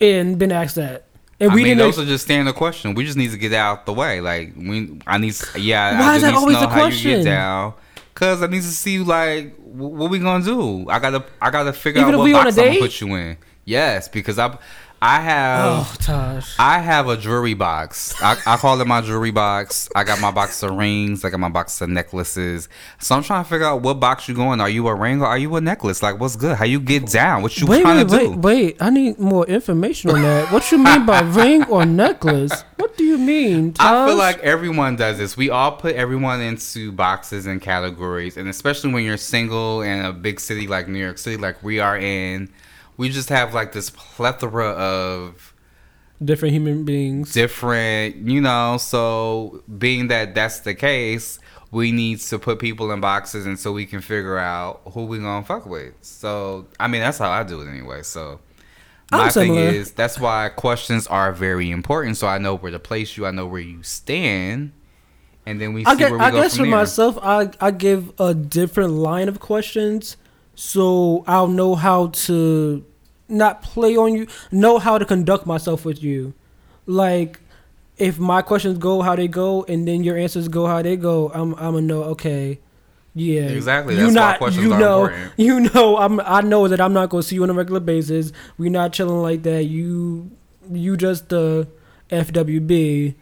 and been asked that, and I we mean, didn't. those are just standard questions. We just need to get out the way. Like, we, I need, yeah. Why I is just that need always know the how you question? get down. Cause I need to see like what we gonna do. I gotta, I gotta figure Even out what box I'm gonna put you in. Yes, because I, I have. oh, Taj. I have a jewelry box. I, I call it my jewelry box. I got my box of rings. I got my box of necklaces. So I'm trying to figure out what box you going. Are you a ring or are you a necklace? Like, what's good? How you get down? What you Wait, trying wait, to wait, do? wait! I need more information on that. What you mean by ring or necklace? What do you mean? Taj? I feel like everyone does this. We all put everyone into boxes and categories, and especially when you're single in a big city like New York City, like we are in, we just have like this plethora of different human beings. different, you know. So being that that's the case, we need to put people in boxes, and so we can figure out who we gonna fuck with. So I mean, that's how I do it anyway. So. I'm My thing similar. is that's why questions are very important. So I know where to place you. I know where you stand, and then we see I guess, where we I go guess from for there. myself, I I give a different line of questions, so I'll know how to not play on you, know how to conduct myself with you. Like, if my questions go how they go, and then your answers go how they go, I'm I'm gonna know. Okay, yeah, Exactly, You that's why not questions you know important. you know I'm I know that I'm not gonna see you on a regular basis. We're not chilling like that. You you just the FWB.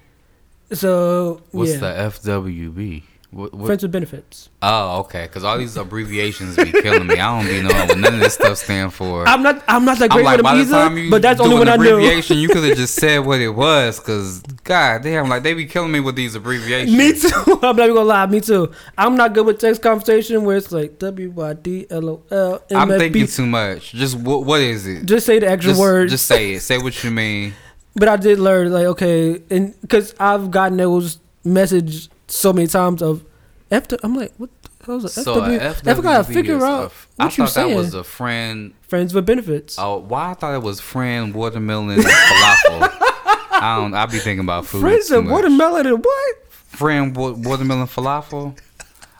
So What's yeah. the FWB? What, what? Friends with benefits. Oh, okay. Because all these abbreviations be killing me. I don't be knowing what none of this stuff stand for. I'm not. I'm not that I'm great like, with them either. But that's only one I knew. abbreviation, you could have just [laughs] said what it was. Because God damn, like they be killing me with these abbreviations. Me too. [laughs] I'm not even gonna lie. Me too. I'm not good with text conversation where it's like W Y D L O L M I'm F thinking B. too much. Just what? What is it? Just say the extra Just, words. just say it. Say what you mean. [laughs] But I did learn like okay, and because I've gotten those message so many times of F. I'm like, what? the hell's a So a FW? I gotta figure out f- I what you thought that was a friend. Friends with benefits. Oh, why I thought it was friend watermelon falafel. [laughs] I don't. I be thinking about food. Friends with watermelon and what? Friend wa- watermelon falafel.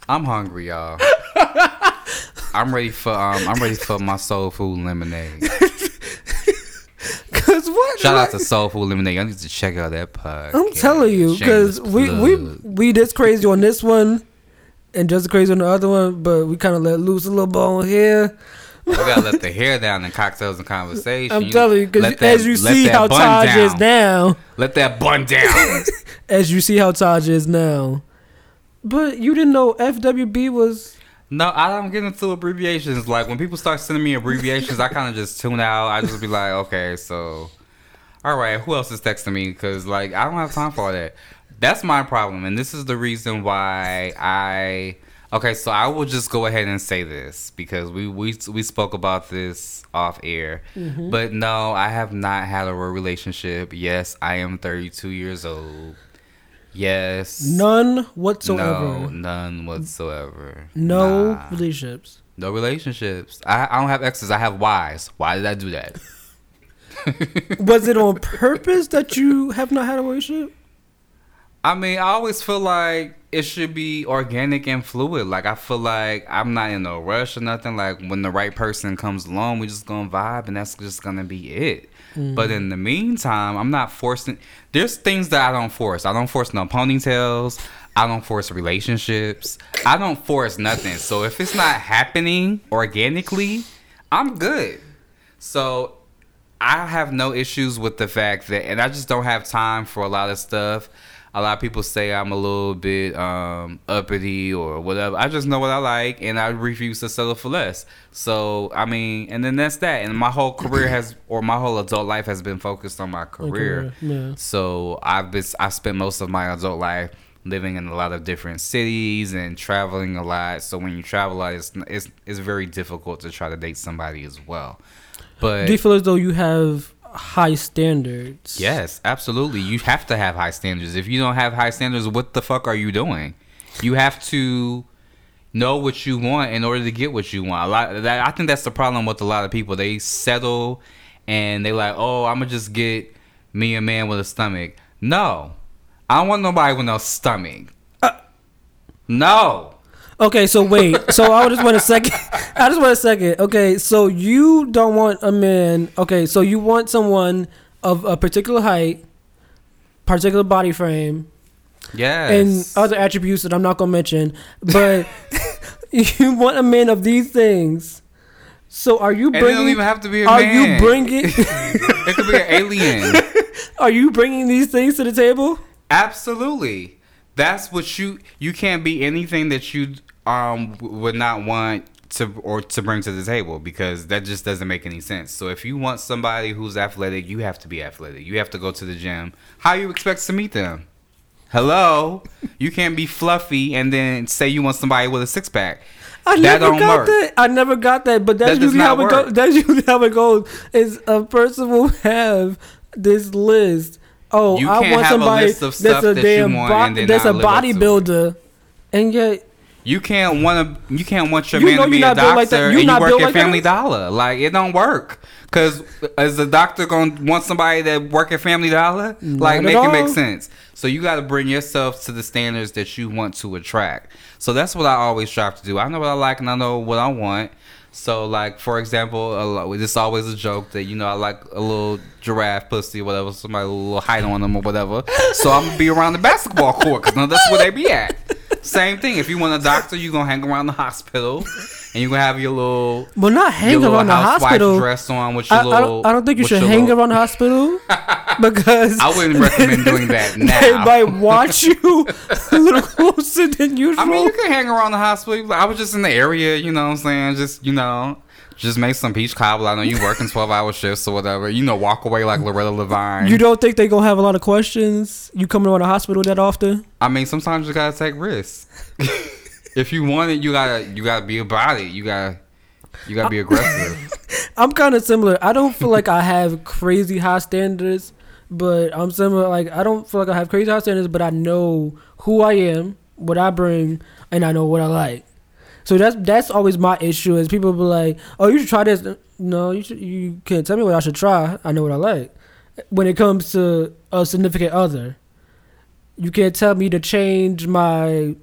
I'm hungry, y'all. [laughs] I'm ready for um. I'm ready for my soul food lemonade. [laughs] Cause what? Shout out Like- to Soul Food Lemonade. I need to check out that podcast. I'm telling you, because we we we this crazy on this one, and just crazy on the other one, but we kind of let loose a little bone here. we gotta let the hair down in cocktails and conversation. I'm telling you, because as you see how Taj is now, Let that bun down. [laughs] as you see how Taj is now, but you didn't know FWB was No, I don't get into abbreviations. Like when people start sending me abbreviations, I kind of just tune out. I just be like, okay, so, all right, who else is texting me? Because like I don't have time for all that. That's my problem, and this is the reason why I. Okay, so I will just go ahead and say this because we we we spoke about this off air. Mm-hmm. But no, I have not had a real relationship. Yes, I am 32 years old. Yes. none whatsoever. No, none whatsoever. No, Nah. relationships. No relationships. I, I don't have exes. I have Ys. Why did I do that? [laughs] was it on purpose that you have not had a relationship? I mean, I always feel like it should be organic and fluid. Like I feel like I'm not in a rush or nothing. Like when the right person comes along, we just gonna vibe, and that's just gonna be it. But in the meantime, I'm not forcing. There's things that I don't force. I don't force no ponytails. I don't force relationships. I don't force nothing. So if it's not happening organically, I'm good. So I have no issues with the fact that, and I just don't have time for a lot of stuff. A lot of people say I'm a little bit um, uppity or whatever. I just know what I like, and I refuse to settle for less. So I mean, and then that's that. And my whole career has, [clears throat] or my whole adult life has been focused on my career. yeah. So I've been, I spent most of my adult life living in a lot of different cities and traveling a lot. So when you travel a lot, it's it's, it's very difficult to try to date somebody as well. But Do you feel as though you have high standards? Yes, absolutely. You have to have high standards. If you don't have high standards, what the fuck are you doing? You have to know what you want in order to get what you want. A lot that I think that's the problem with a lot of people. They settle and they like, "Oh, I'm going to just get me a man with a stomach." No. I don't want nobody with no stomach. Uh. no. Okay, so wait. So I just want a second. [laughs] I just want a second. Okay, so you don't want a man. Okay, so you want someone of a particular height, particular body frame, Yes. and other attributes that I'm not gonna mention. But [laughs] you want a man of these things. So are you bringing? and it don't even have to be a Are man. you bringing? [laughs] it could be an alien. are you bringing these things to the table? Absolutely. That's what you you can't be anything that you um would not want to or to bring to the table because that just doesn't make any sense. So if you want somebody who's athletic, you have to be athletic. You have to go to the gym. How you expect to meet them? Hello, [laughs] you can't be fluffy and then say you want somebody with a six pack. I That never got work. that. I never got that. But that's That usually how it goes. That's usually how it goes. Is a person will have this list. Oh, You I want a somebody list of that's a that damn bo- that's a not live up to it. bodybuilder, and yet You can't want to. You can't want your You man to be a not like that. doctor You're and you work at like that. Family Dollar. Like it don't work. Cause is the doctor gonna want somebody that work at Family Dollar? like at make it make sense. So you got to bring yourself to the standards that you want to attract. So that's what I always strive to do. I know what I like and I know what I want. So like for example, a it's always a joke that you know I like a little giraffe pussy or whatever, somebody with a little height on them or whatever. So I'm gonna be around the basketball court because that's where they be at. Same thing. If you want a doctor, you're gonna hang around the hospital, and you're gonna have your little well, not hang around the hospital. dress on with your I, little. I, don't, I don't think you should hang little- around the hospital [laughs] because I wouldn't recommend doing [laughs] that now. they might watch you a little closer than usual. I mean, you can hang around the hospital. I was just in the area, you know what I'm saying? Just, you know, just make some peach cobbler. I know you working 12 hour shifts or whatever. You know, walk away like Loretta Devine. You don't think they gonna have a lot of questions? You coming around the hospital that often? I mean, sometimes you gotta take risks. [laughs] if you want it, you gotta, you gotta be about it. You gotta, you gotta be aggressive. [laughs] I'm kind of similar. I don't feel like I have crazy high standards, but I'm similar. Like I don't feel like I have crazy high standards, but I know who I am, what I bring, and I know what I like. So that's that's always my issue. Is people be like, "Oh, you should try this." No, you should, you can't tell me what I should try. I know what I like. When it comes to a significant other, you can't tell me to change my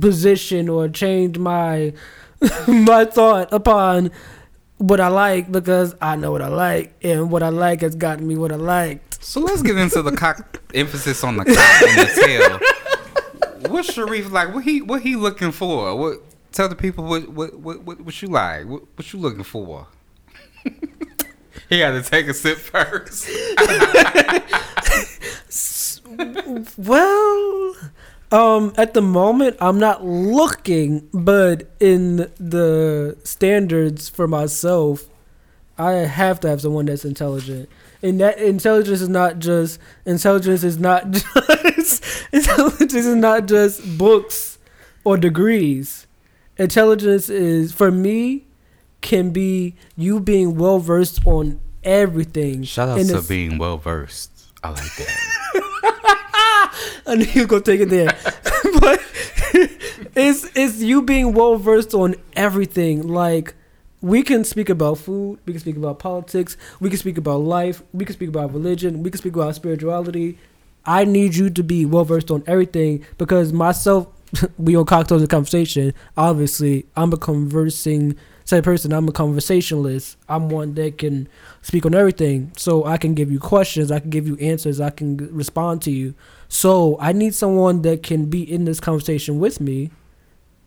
position or change my [laughs] my thought upon what I like because I know what I like, and what I like has gotten me what I liked. so let's get into the cock emphasis on the cock and the tail. [laughs] What's Sharif like? What he, what he looking for? What? Tell the people what, what, what, what, what you like. What, what you looking for? [laughs] he had to take a sip first. [laughs] Well, um, at the moment, I'm not looking, but in the standards for myself, I have to have someone that's intelligent. And that intelligence is not just intelligence is not [laughs] just intelligence is not just books or degrees. Intelligence is for me can be you being well versed on everything. Shout out to being well versed. I like that. [laughs] I knew you were gonna take it there, [laughs] but [laughs] it's it's you being well versed on everything. Like we can speak about food, we can speak about politics, we can speak about life, we can speak about religion, we can speak about spirituality. I need you to be well versed on everything because myself, [laughs] we on cocktails and conversation. Obviously, I'm a conversing type person. I'm a conversationalist. I'm one that can speak on everything. So I can give you questions. I can give you answers. I can respond to you. So I need someone that can be in this conversation with me,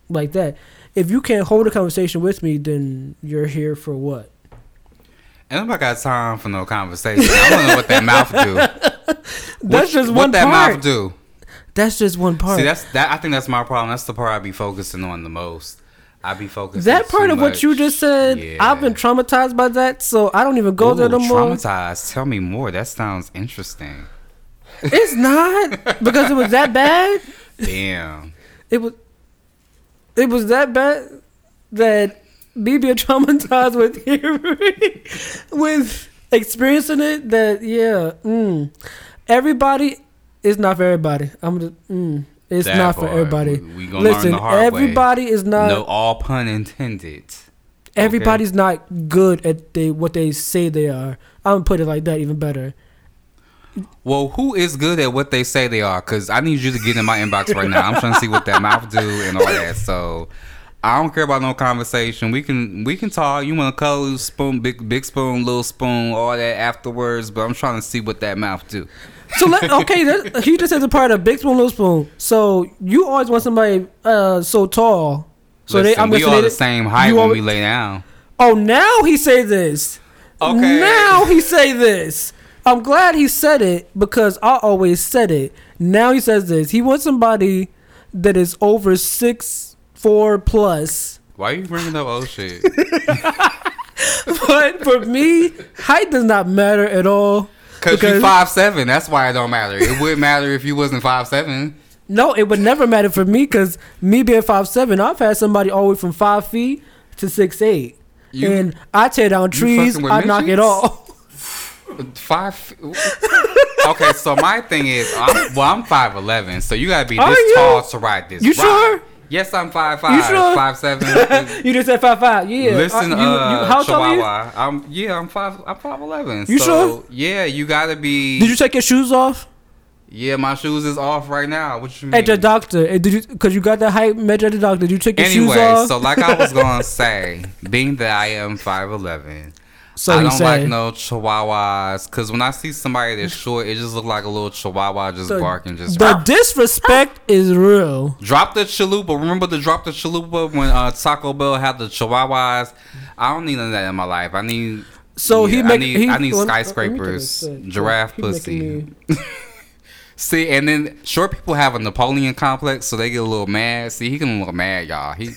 like that. If you can't hold a conversation with me, then you're here for what? And nobody got time for no conversation. I don't know what that mouth do. [laughs] That's what, just what one that part. mouth do. That's just one part. See, that's that. I think that's my problem. That's the part I be focusing on the most. I be focusing on that part of what you just said, Yeah. I've been traumatized by that, so I don't even go there no more. Traumatized. Tell me more. That sounds interesting. It's not because it was that bad. Damn. It was. It was that bad that me being [laughs] traumatized with hearing, with experiencing it. That yeah, mm, everybody is not for everybody. I'm just. Mm, it's That not for everybody. We, we gonna learn Listen, hard way. everybody is not. No, all pun intended. Everybody's not good at they what they say they are. I'm gonna put it like that, even better. Well, who is good at what they say they are? Because I need you to get in my inbox right now. I'm trying to see what that mouth do and all that. So I don't care about no conversation. We can we can talk. You want to color spoon, big big spoon, little spoon, all that afterwards. But I'm trying to see what that mouth do. So let, okay, that, he just says a part of big spoon, little spoon. So you always want somebody uh so tall. So Listen, they, I'm we all the same height when always- we lay down. Oh, now he say this. Okay. Now he say this. I'm glad he said it because I always said it. Now he says this. He wants somebody that is over six four plus. Why are you bringing up old shit? [laughs] But for me, height does not matter at all. Cause you five seven. That's why it don't matter. It wouldn't matter if you wasn't five seven. No, it would never matter for me because me being five seven, I've had somebody all the way from five feet to six eight, You- and I tear down trees, I knock it off. Five. okay, so my thing is, I'm, well, I'm five eleven, so you gotta be this tall to ride this. You ride. sure? Yes, I'm five five, You sure? five seven. [laughs] you just said five five, yeah. Listen, Uh, uh, you, you, how tall are you? I'm yeah, I'm five. I'm five eleven. You so, sure? Yeah, you gotta be. Did you take your shoes off Yeah, my shoes is off right now. What you mean? at the doctor? Did you? Because you got the height measure at the doctor. Did you take your shoes off? Anyway, so like I was gonna [laughs] say, being that I am five eleven. So I don't said. like no chihuahuas because when I see somebody that's short, it just look like a little chihuahua just the, barking. Just the disrespect is real. Drop the chalupa. Remember to drop the chalupa when uh, Taco Bell had the chihuahuas. I don't need none of that in my life. I need. So he make I need, he, I need let me- let me take a skyscrapers, giraffe He pussy. [laughs] See, and then short people have a Napoleon complex, so they get a little mad. See, he can look mad, y'all. He.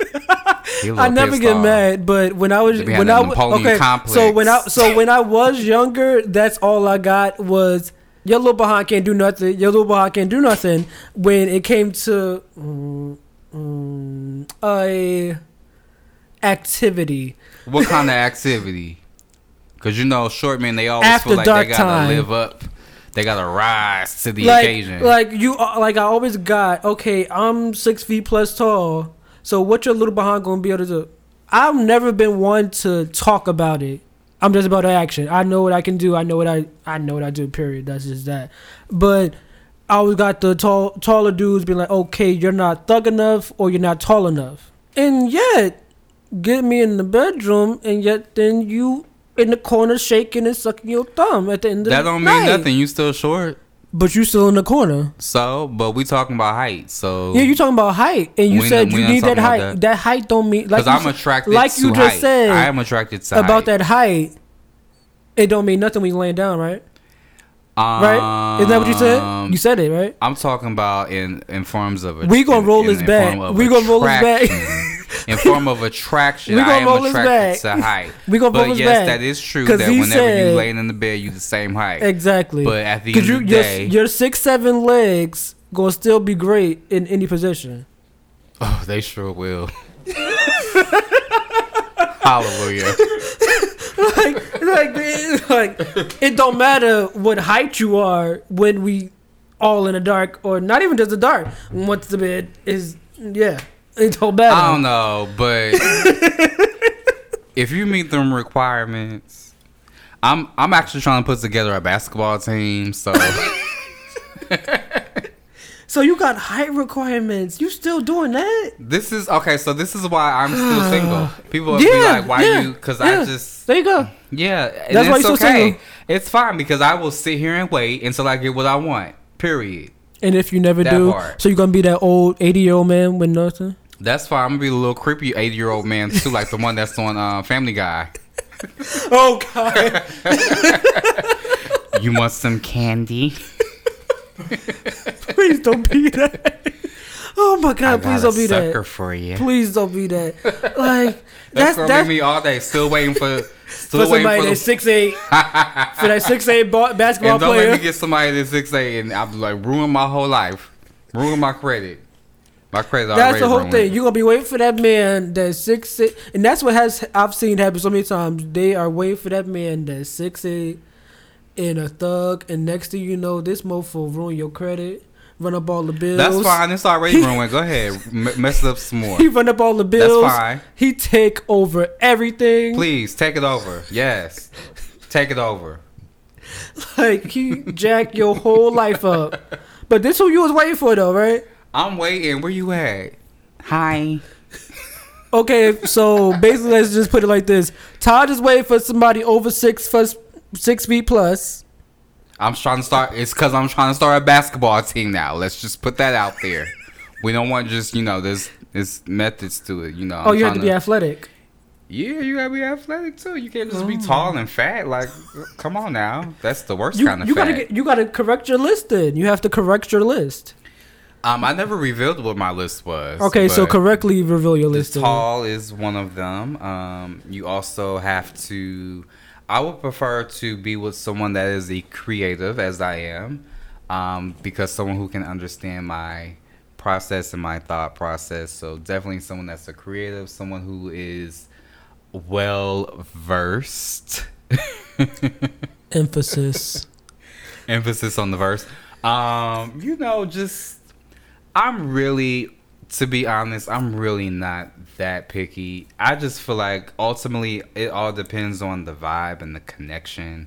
[laughs] I never get off. mad, but when I was when I was Napoleon okay, complex. so when I so when I was younger, that's all I got was your little behind can't do nothing. Your little behind can't do nothing. When it came to mm, mm, a activity, What kind of activity? Because you know, short men they always After feel like they gotta time. live up. They gotta rise to the like occasion. like you like I always got okay. I'm six feet plus tall. So what your little behind gonna be able to do? I've never been one to talk about it. I'm just about action. I know what I can do. I know what I I know what I do. Period. That's just that. But I always got the tall taller dudes being like, okay, you're not thug enough or you're not tall enough, and yet get me in the bedroom, and yet then you in the corner shaking and sucking your thumb at the end of that the night. That don't mean nothing. You still short. But you still in the corner. So, but we talking about height. So Yeah, you talking about height, and you We said we you need that height. that. That. height don't mean like because I'm attracted like to you just height. said I am attracted to about height. that height. It don't mean nothing when you laying down, right? Um, Right? Isn't that what you said? You said it, right? I'm talking about in in forms of We gonna in- roll in- this back. We gonna roll this back. [laughs] in form of attraction, We I am roll attracted back. to height. [laughs] We gonna but roll yes, back. that is true that he whenever you said- laying in the bed, you the same height. Exactly. But at the end you, of the your, day, your six seven legs gonna still be great in any position. oh, they sure will. [laughs] Hallelujah. like, like, it- like, it don't matter what height you are when we all in the dark, or not even just the dark. Once the bed is, yeah, it don't matter. I don't know, but [laughs] if you meet them requirements, I'm I'm actually trying to put together a basketball team. So [laughs] So you got height requirements. You still doing that? this is okay. So this is why I'm still [sighs] single. People will be like, "Why yeah, you?" Because yeah. I just There you go. yeah. That's why you're so okay. single. It's fine because I will sit here and wait until I get what I want. Period. And if you never That do, part. so you're gonna be that old eighty year old man with nothing. That's fine. I'm gonna be a little creepy 80 year old man too, like the one that's on uh, Family Guy. [laughs] Oh God! [laughs] You want some candy? [laughs] Please don't be that. Oh my god, please don't be that. sucker that. for you. Please don't be that. Like That's, that's gonna that's me all day still waiting for for still somebody waiting that's for six eight for that six eight the, basketball and don't player. let me get somebody that's six eight and I'm like ruin my whole life, ruin my credit. My credit already. That's the whole thing. You're gonna be waiting for that man that's six eight, and that's what has I've seen happen so many times. They are waiting for that man that's six eight and a thug, and next thing you know, this mofo ruin your credit, run up all the bills. That's fine. It's already ruined. Go ahead, M- mess up some more. [laughs] He run up all the bills. That's fine. He take over everything. Please take it over. Yes, take it over. Like he jack your whole life up. But this who you was waiting for though, right? I'm waiting. Where you at? Hi. Okay, so basically, let's just put it like this: Todd is waiting for somebody over six first, six feet plus. I'm trying to start. It's because I'm trying to start a basketball team now. Let's just put that out there. We don't want just you know there's there's methods to it. You know. oh, I'm you have to trying be athletic. Yeah, you gotta be athletic too. You can't just be Oh. tall and fat. Like, come on now. That's the worst You, kind of you fat. gotta get, you gotta correct your list. Then you have to correct your list. Um, I never revealed what my list was. Okay, so correctly reveal your list. Tall is one of them. Um, you also have to. I would prefer to be with someone that is a creative, as I am, um, because someone who can understand my process and my thought process. So definitely someone that's a creative, someone who is well versed. [laughs] Emphasis. Emphasis on the verse. Um, you know, just I'm really to be honest, I'm really not that picky. I just feel like ultimately it all depends on the vibe and the connection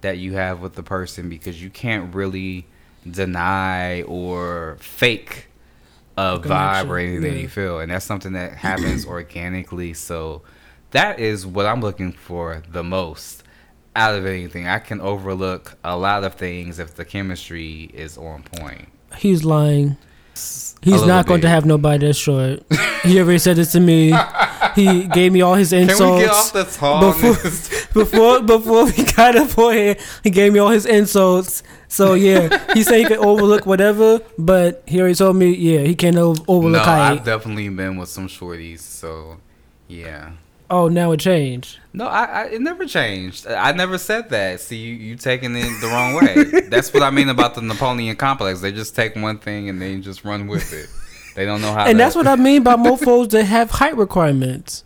that you have with the person because you can't really deny or fake a vibe or anything that yeah. you feel. And that's something that happens [clears throat] organically. So that is what I'm looking for the most out of anything. I can overlook a lot of things if the chemistry is on point. He's lying. He's not going to have nobody that's short. he already said this to me. He gave me all his Can insults. we get off the tallness? [laughs] before before we got up on here, he gave me all his insults. So yeah, he said he could overlook whatever, but he already told me, yeah, he can't over- no, overlook I've definitely been with some shorties, so yeah. Oh, now it changed. No, I, I it never changed. I never said that. See, you you taking it the wrong way. That's what I mean about the Napoleon complex. They just take one thing and they just run with it. They don't know how. And to, that's what I mean by [laughs] mofos that have height requirements.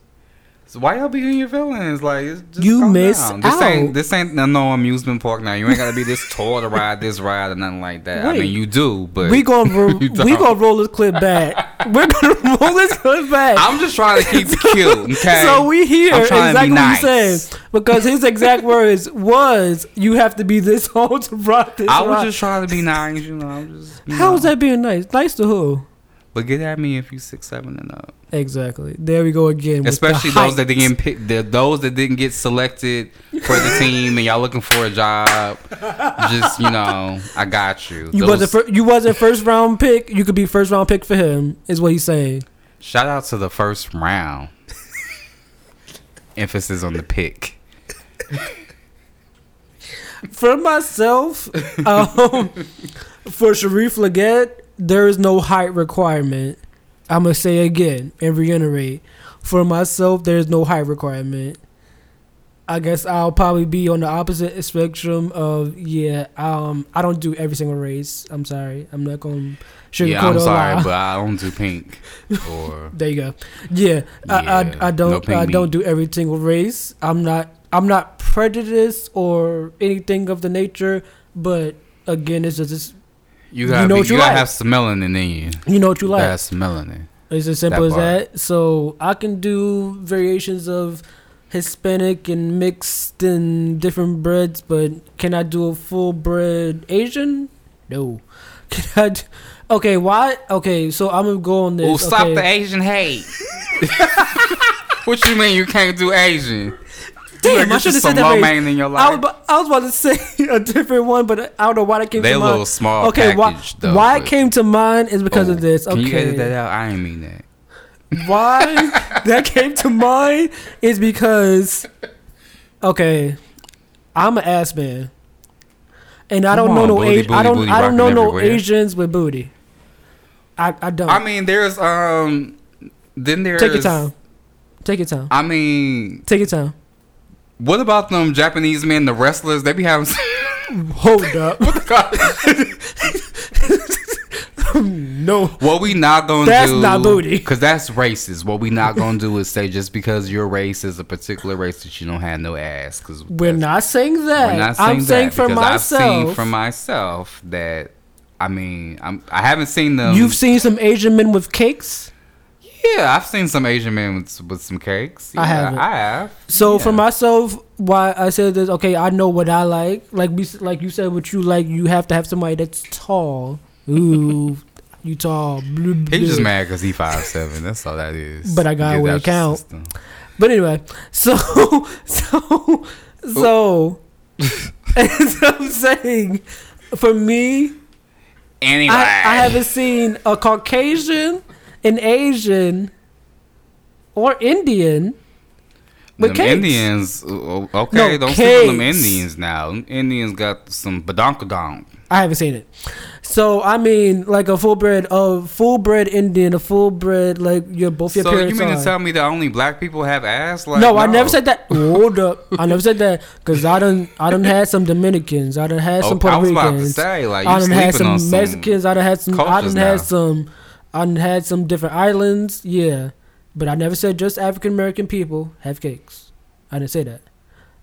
So why y'all be in your feelings? Like it's just You miss down. This ain't out. this ain't no, amusement park now. You ain't gotta be this [laughs] tall to ride this ride or nothing like that. I mean, you do, but We gonna [laughs] ro- we gonna roll this clip back. [laughs] We're gonna roll this clip back. I'm just trying to keep it cute. Okay. So we here I'm to be exactly what he nice. said because his exact words was, "You have to be this old to rock this." I was ride." just trying to be nice, you know. I'm just. know. that being nice? Nice to who? But get at me if you six seven and up. Exactly. There we go again. with Especially those that didn't pick, the, those that didn't get selected for the team, and y'all looking for a job. Just you know, I got you. You Those- wasn't fir- you wasn't first round pick. You could be first round pick for him. Is what he's saying. Shout out to the first round. Emphasis on the pick. For myself, um, for Sharif Leggett, there is no height requirement. I'm gonna say again and reiterate. For myself, there is no height requirement. I guess I'll probably be on the opposite spectrum of yeah. Um, I don't do every single race. I'm sorry. I'm not gonna sugarcoat yeah, I'm or sorry, lie. but I don't do pink [laughs] or There you go. Yeah, I, Yeah, I, I no don't pink I don't do every single race. I'm not I'm not prejudiced or anything of the nature. But again, it's just it's, you gotta You know be, what you, you gotta like. have some melanin in you. you know what you like. That's melanin. It's as simple that as part. that. So I can do variations of Hispanic and mixed and different breads, but can I do a full bread Asian? No. [laughs] Can I? Do, okay, why? Okay, so I'm gonna go on this. Oh, stop okay. the Asian hate. [laughs] what you mean you can't do Asian? Damn, You I should have said that. in your I was, about, I was about to say [laughs] a different one, but I don't know why that came They to a mind. little small okay, why, though, why it came to mind is because Oh, of this. Can you edit that Okay, out? I didn't mean that. [laughs] why [laughs] that came to mind is because okay, I'm an ass man, and I Come don't know no booty, A- I booty, don't booty I don't know rocking no. Asians with booty. I, I don't. I mean, there's um, then there's Take your time. Take your time. I mean, Take your time. What about them Japanese men, the wrestlers? They be having. [laughs] Hold up. [laughs] no. What we not gonna That's do? not booty. Cause that's racist. What we not gonna do is say just because your race is a particular race that you don't have no ass. Cause We're not saying that. We're not saying I'm saying for myself. I've seen for myself that I mean I'm I haven't seen them. You've seen some Asian men with cakes. Yeah, I've seen some Asian men with, with some cakes. I haven't. I have. So Yeah. for myself, why I said this? Okay, I know what I like. Like we, like you said, what you like. You have to have somebody that's tall. Ooh, [laughs] you tall. Blah, blah. He's just mad because he five seven. That's all that is. But I got Because where it that's count. system. But anyway, [laughs] so so so. as I'm saying, for me, Anyway, I, I haven't seen a Caucasian, an Asian, or Indian with them cakes. Indians. Okay, No, don't sleep on them. Indians now. Indians got some badonkadonk. I haven't seen it. So I mean, like a full bred, a full bred Indian, a full bred like your both your So you mean are. to tell me that only black people have ass? Like, no, I never said that. Hold up, I never said that because I done I done had some Dominicans, I done had oh, some Oh, Puerto I was about to Ricans, say, like, I had sleeping some some Mexicans, I done had some, I done had some, I had some different islands. Yeah, but I never said just African American people have cakes. I didn't say that.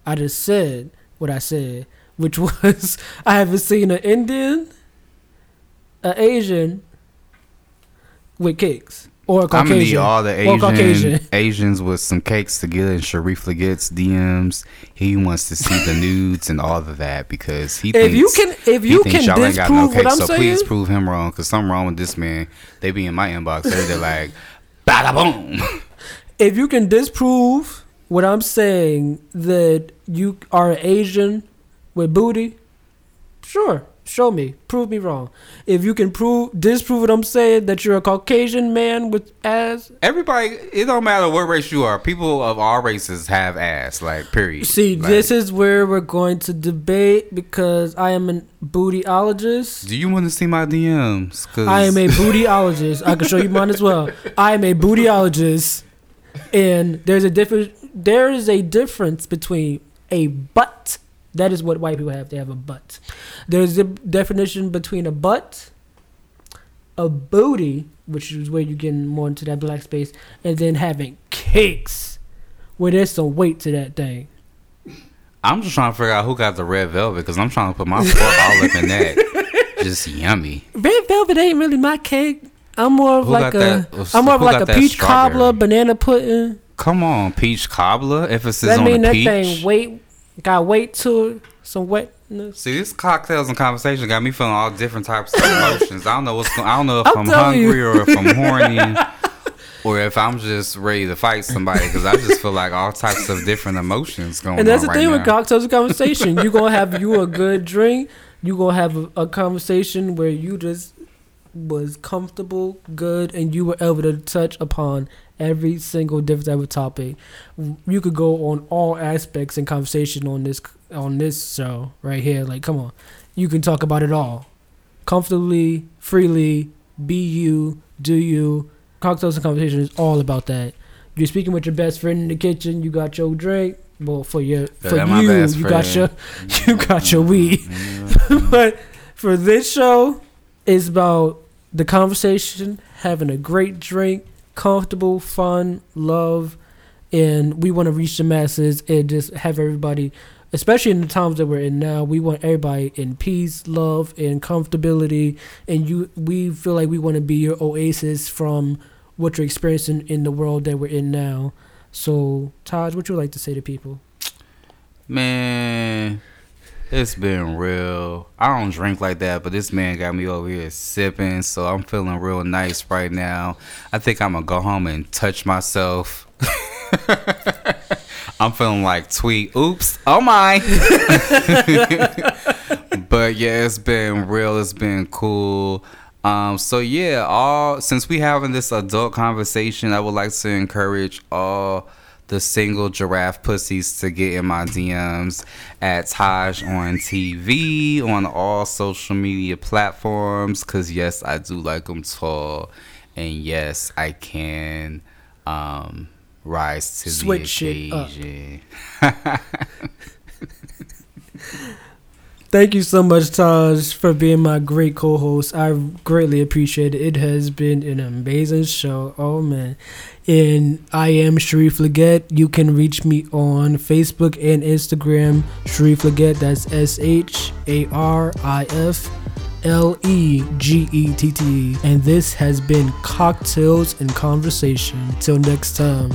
I just said what I said, which [laughs] was I haven't seen an Indian, an Asian with cakes or a I'm gonna need Caucasian. all the Asian Caucasian. Asians with some cakes to get, and Sharif gets DMs. He wants to see the nudes and all of that because he thinks If you can, if you can y'all ain't got no disprove what cakes. I'm so saying, please prove him wrong because something wrong with this man. They be in my inbox. They they're like, bada boom. [laughs] if you can disprove what I'm saying that you are Asian with booty, sure, show me, prove me wrong. If you can prove disprove what I'm saying that you're a Caucasian man with ass, Everybody, it don't matter what race you are. People of all races have ass. Like period. see, Like, this is where we're going to debate because I am a bootyologist. Do you want to see my DMs? Cause I am a bootyologist. I can show you mine as well. I am a bootyologist, and there's a difference. There is a difference between a butt. That is what white people have. They have a butt. There's a definition between a butt, a booty, which is where you get more into that black space, and then having cakes, where there's some weight to that thing. I'm just trying to figure out who got the red velvet because I'm trying to put my fork all up in that. [laughs] Just yummy. Red velvet ain't really my cake. I'm more of Who like a, am more of like a peach strawberry? cobbler, banana pudding. Come on, peach cobbler. Emphasis That on mean that thing weight got weight to it, some wetness. See, these cocktails and conversation got me feeling all different types of [laughs] emotions. I don't know what's going. I don't know if I'm I'm, telling you. hungry or if I'm [laughs] horny. Or if I'm just ready to fight somebody, because I just feel like all types of different emotions going And that's the right thing now. with cocktails and conversation. you gonna have you a good [laughs] drink. You gonna have a, a conversation where you just was comfortable, good, and you were able to touch upon every single different type of topic. You could go on all aspects in conversation on this on this show right here. Like, come on, you can talk about it all, comfortably, freely. Be you, do you. Cocktails and conversation is all about that. You're speaking with your best friend in the kitchen. You got your drink. Well, for your for you, you got your [laughs] you got your weed. [laughs] but for this show, it's about the conversation, having a great drink, comfortable, fun, love, and we want to reach the masses and just have everybody, especially in the times that we're in now, we want everybody in peace, love, and comfortability. And you, we feel like we want to be your oasis from what you're experiencing in the world that we're in now. So, Taj, what you like to say to people? Man, it's been real. I don't drink like that, but this man got me over here sipping, so I'm feeling real nice right now. I think I'm gonna go home and touch myself. [laughs] I'm feeling like tweet. Oops. Oh my. [laughs] but yeah, it's been real. It's been cool. Um, so yeah, all since we having this adult conversation, I would like to encourage all the single giraffe pussies to get in my DMs at Taj on TV on all social media platforms. Cause yes, I do like them tall, and yes, I can um, rise to Switch the occasion. [laughs] Thank you so much, Taj, for being my great co-host. I greatly appreciate it. It has been an amazing show. Oh man. And I am Sharif Leggett. You can reach me on Facebook and Instagram. Sharif Leggett. That's S H A R I F L E G E T T. And this has been Cocktails and Conversation. Till next time.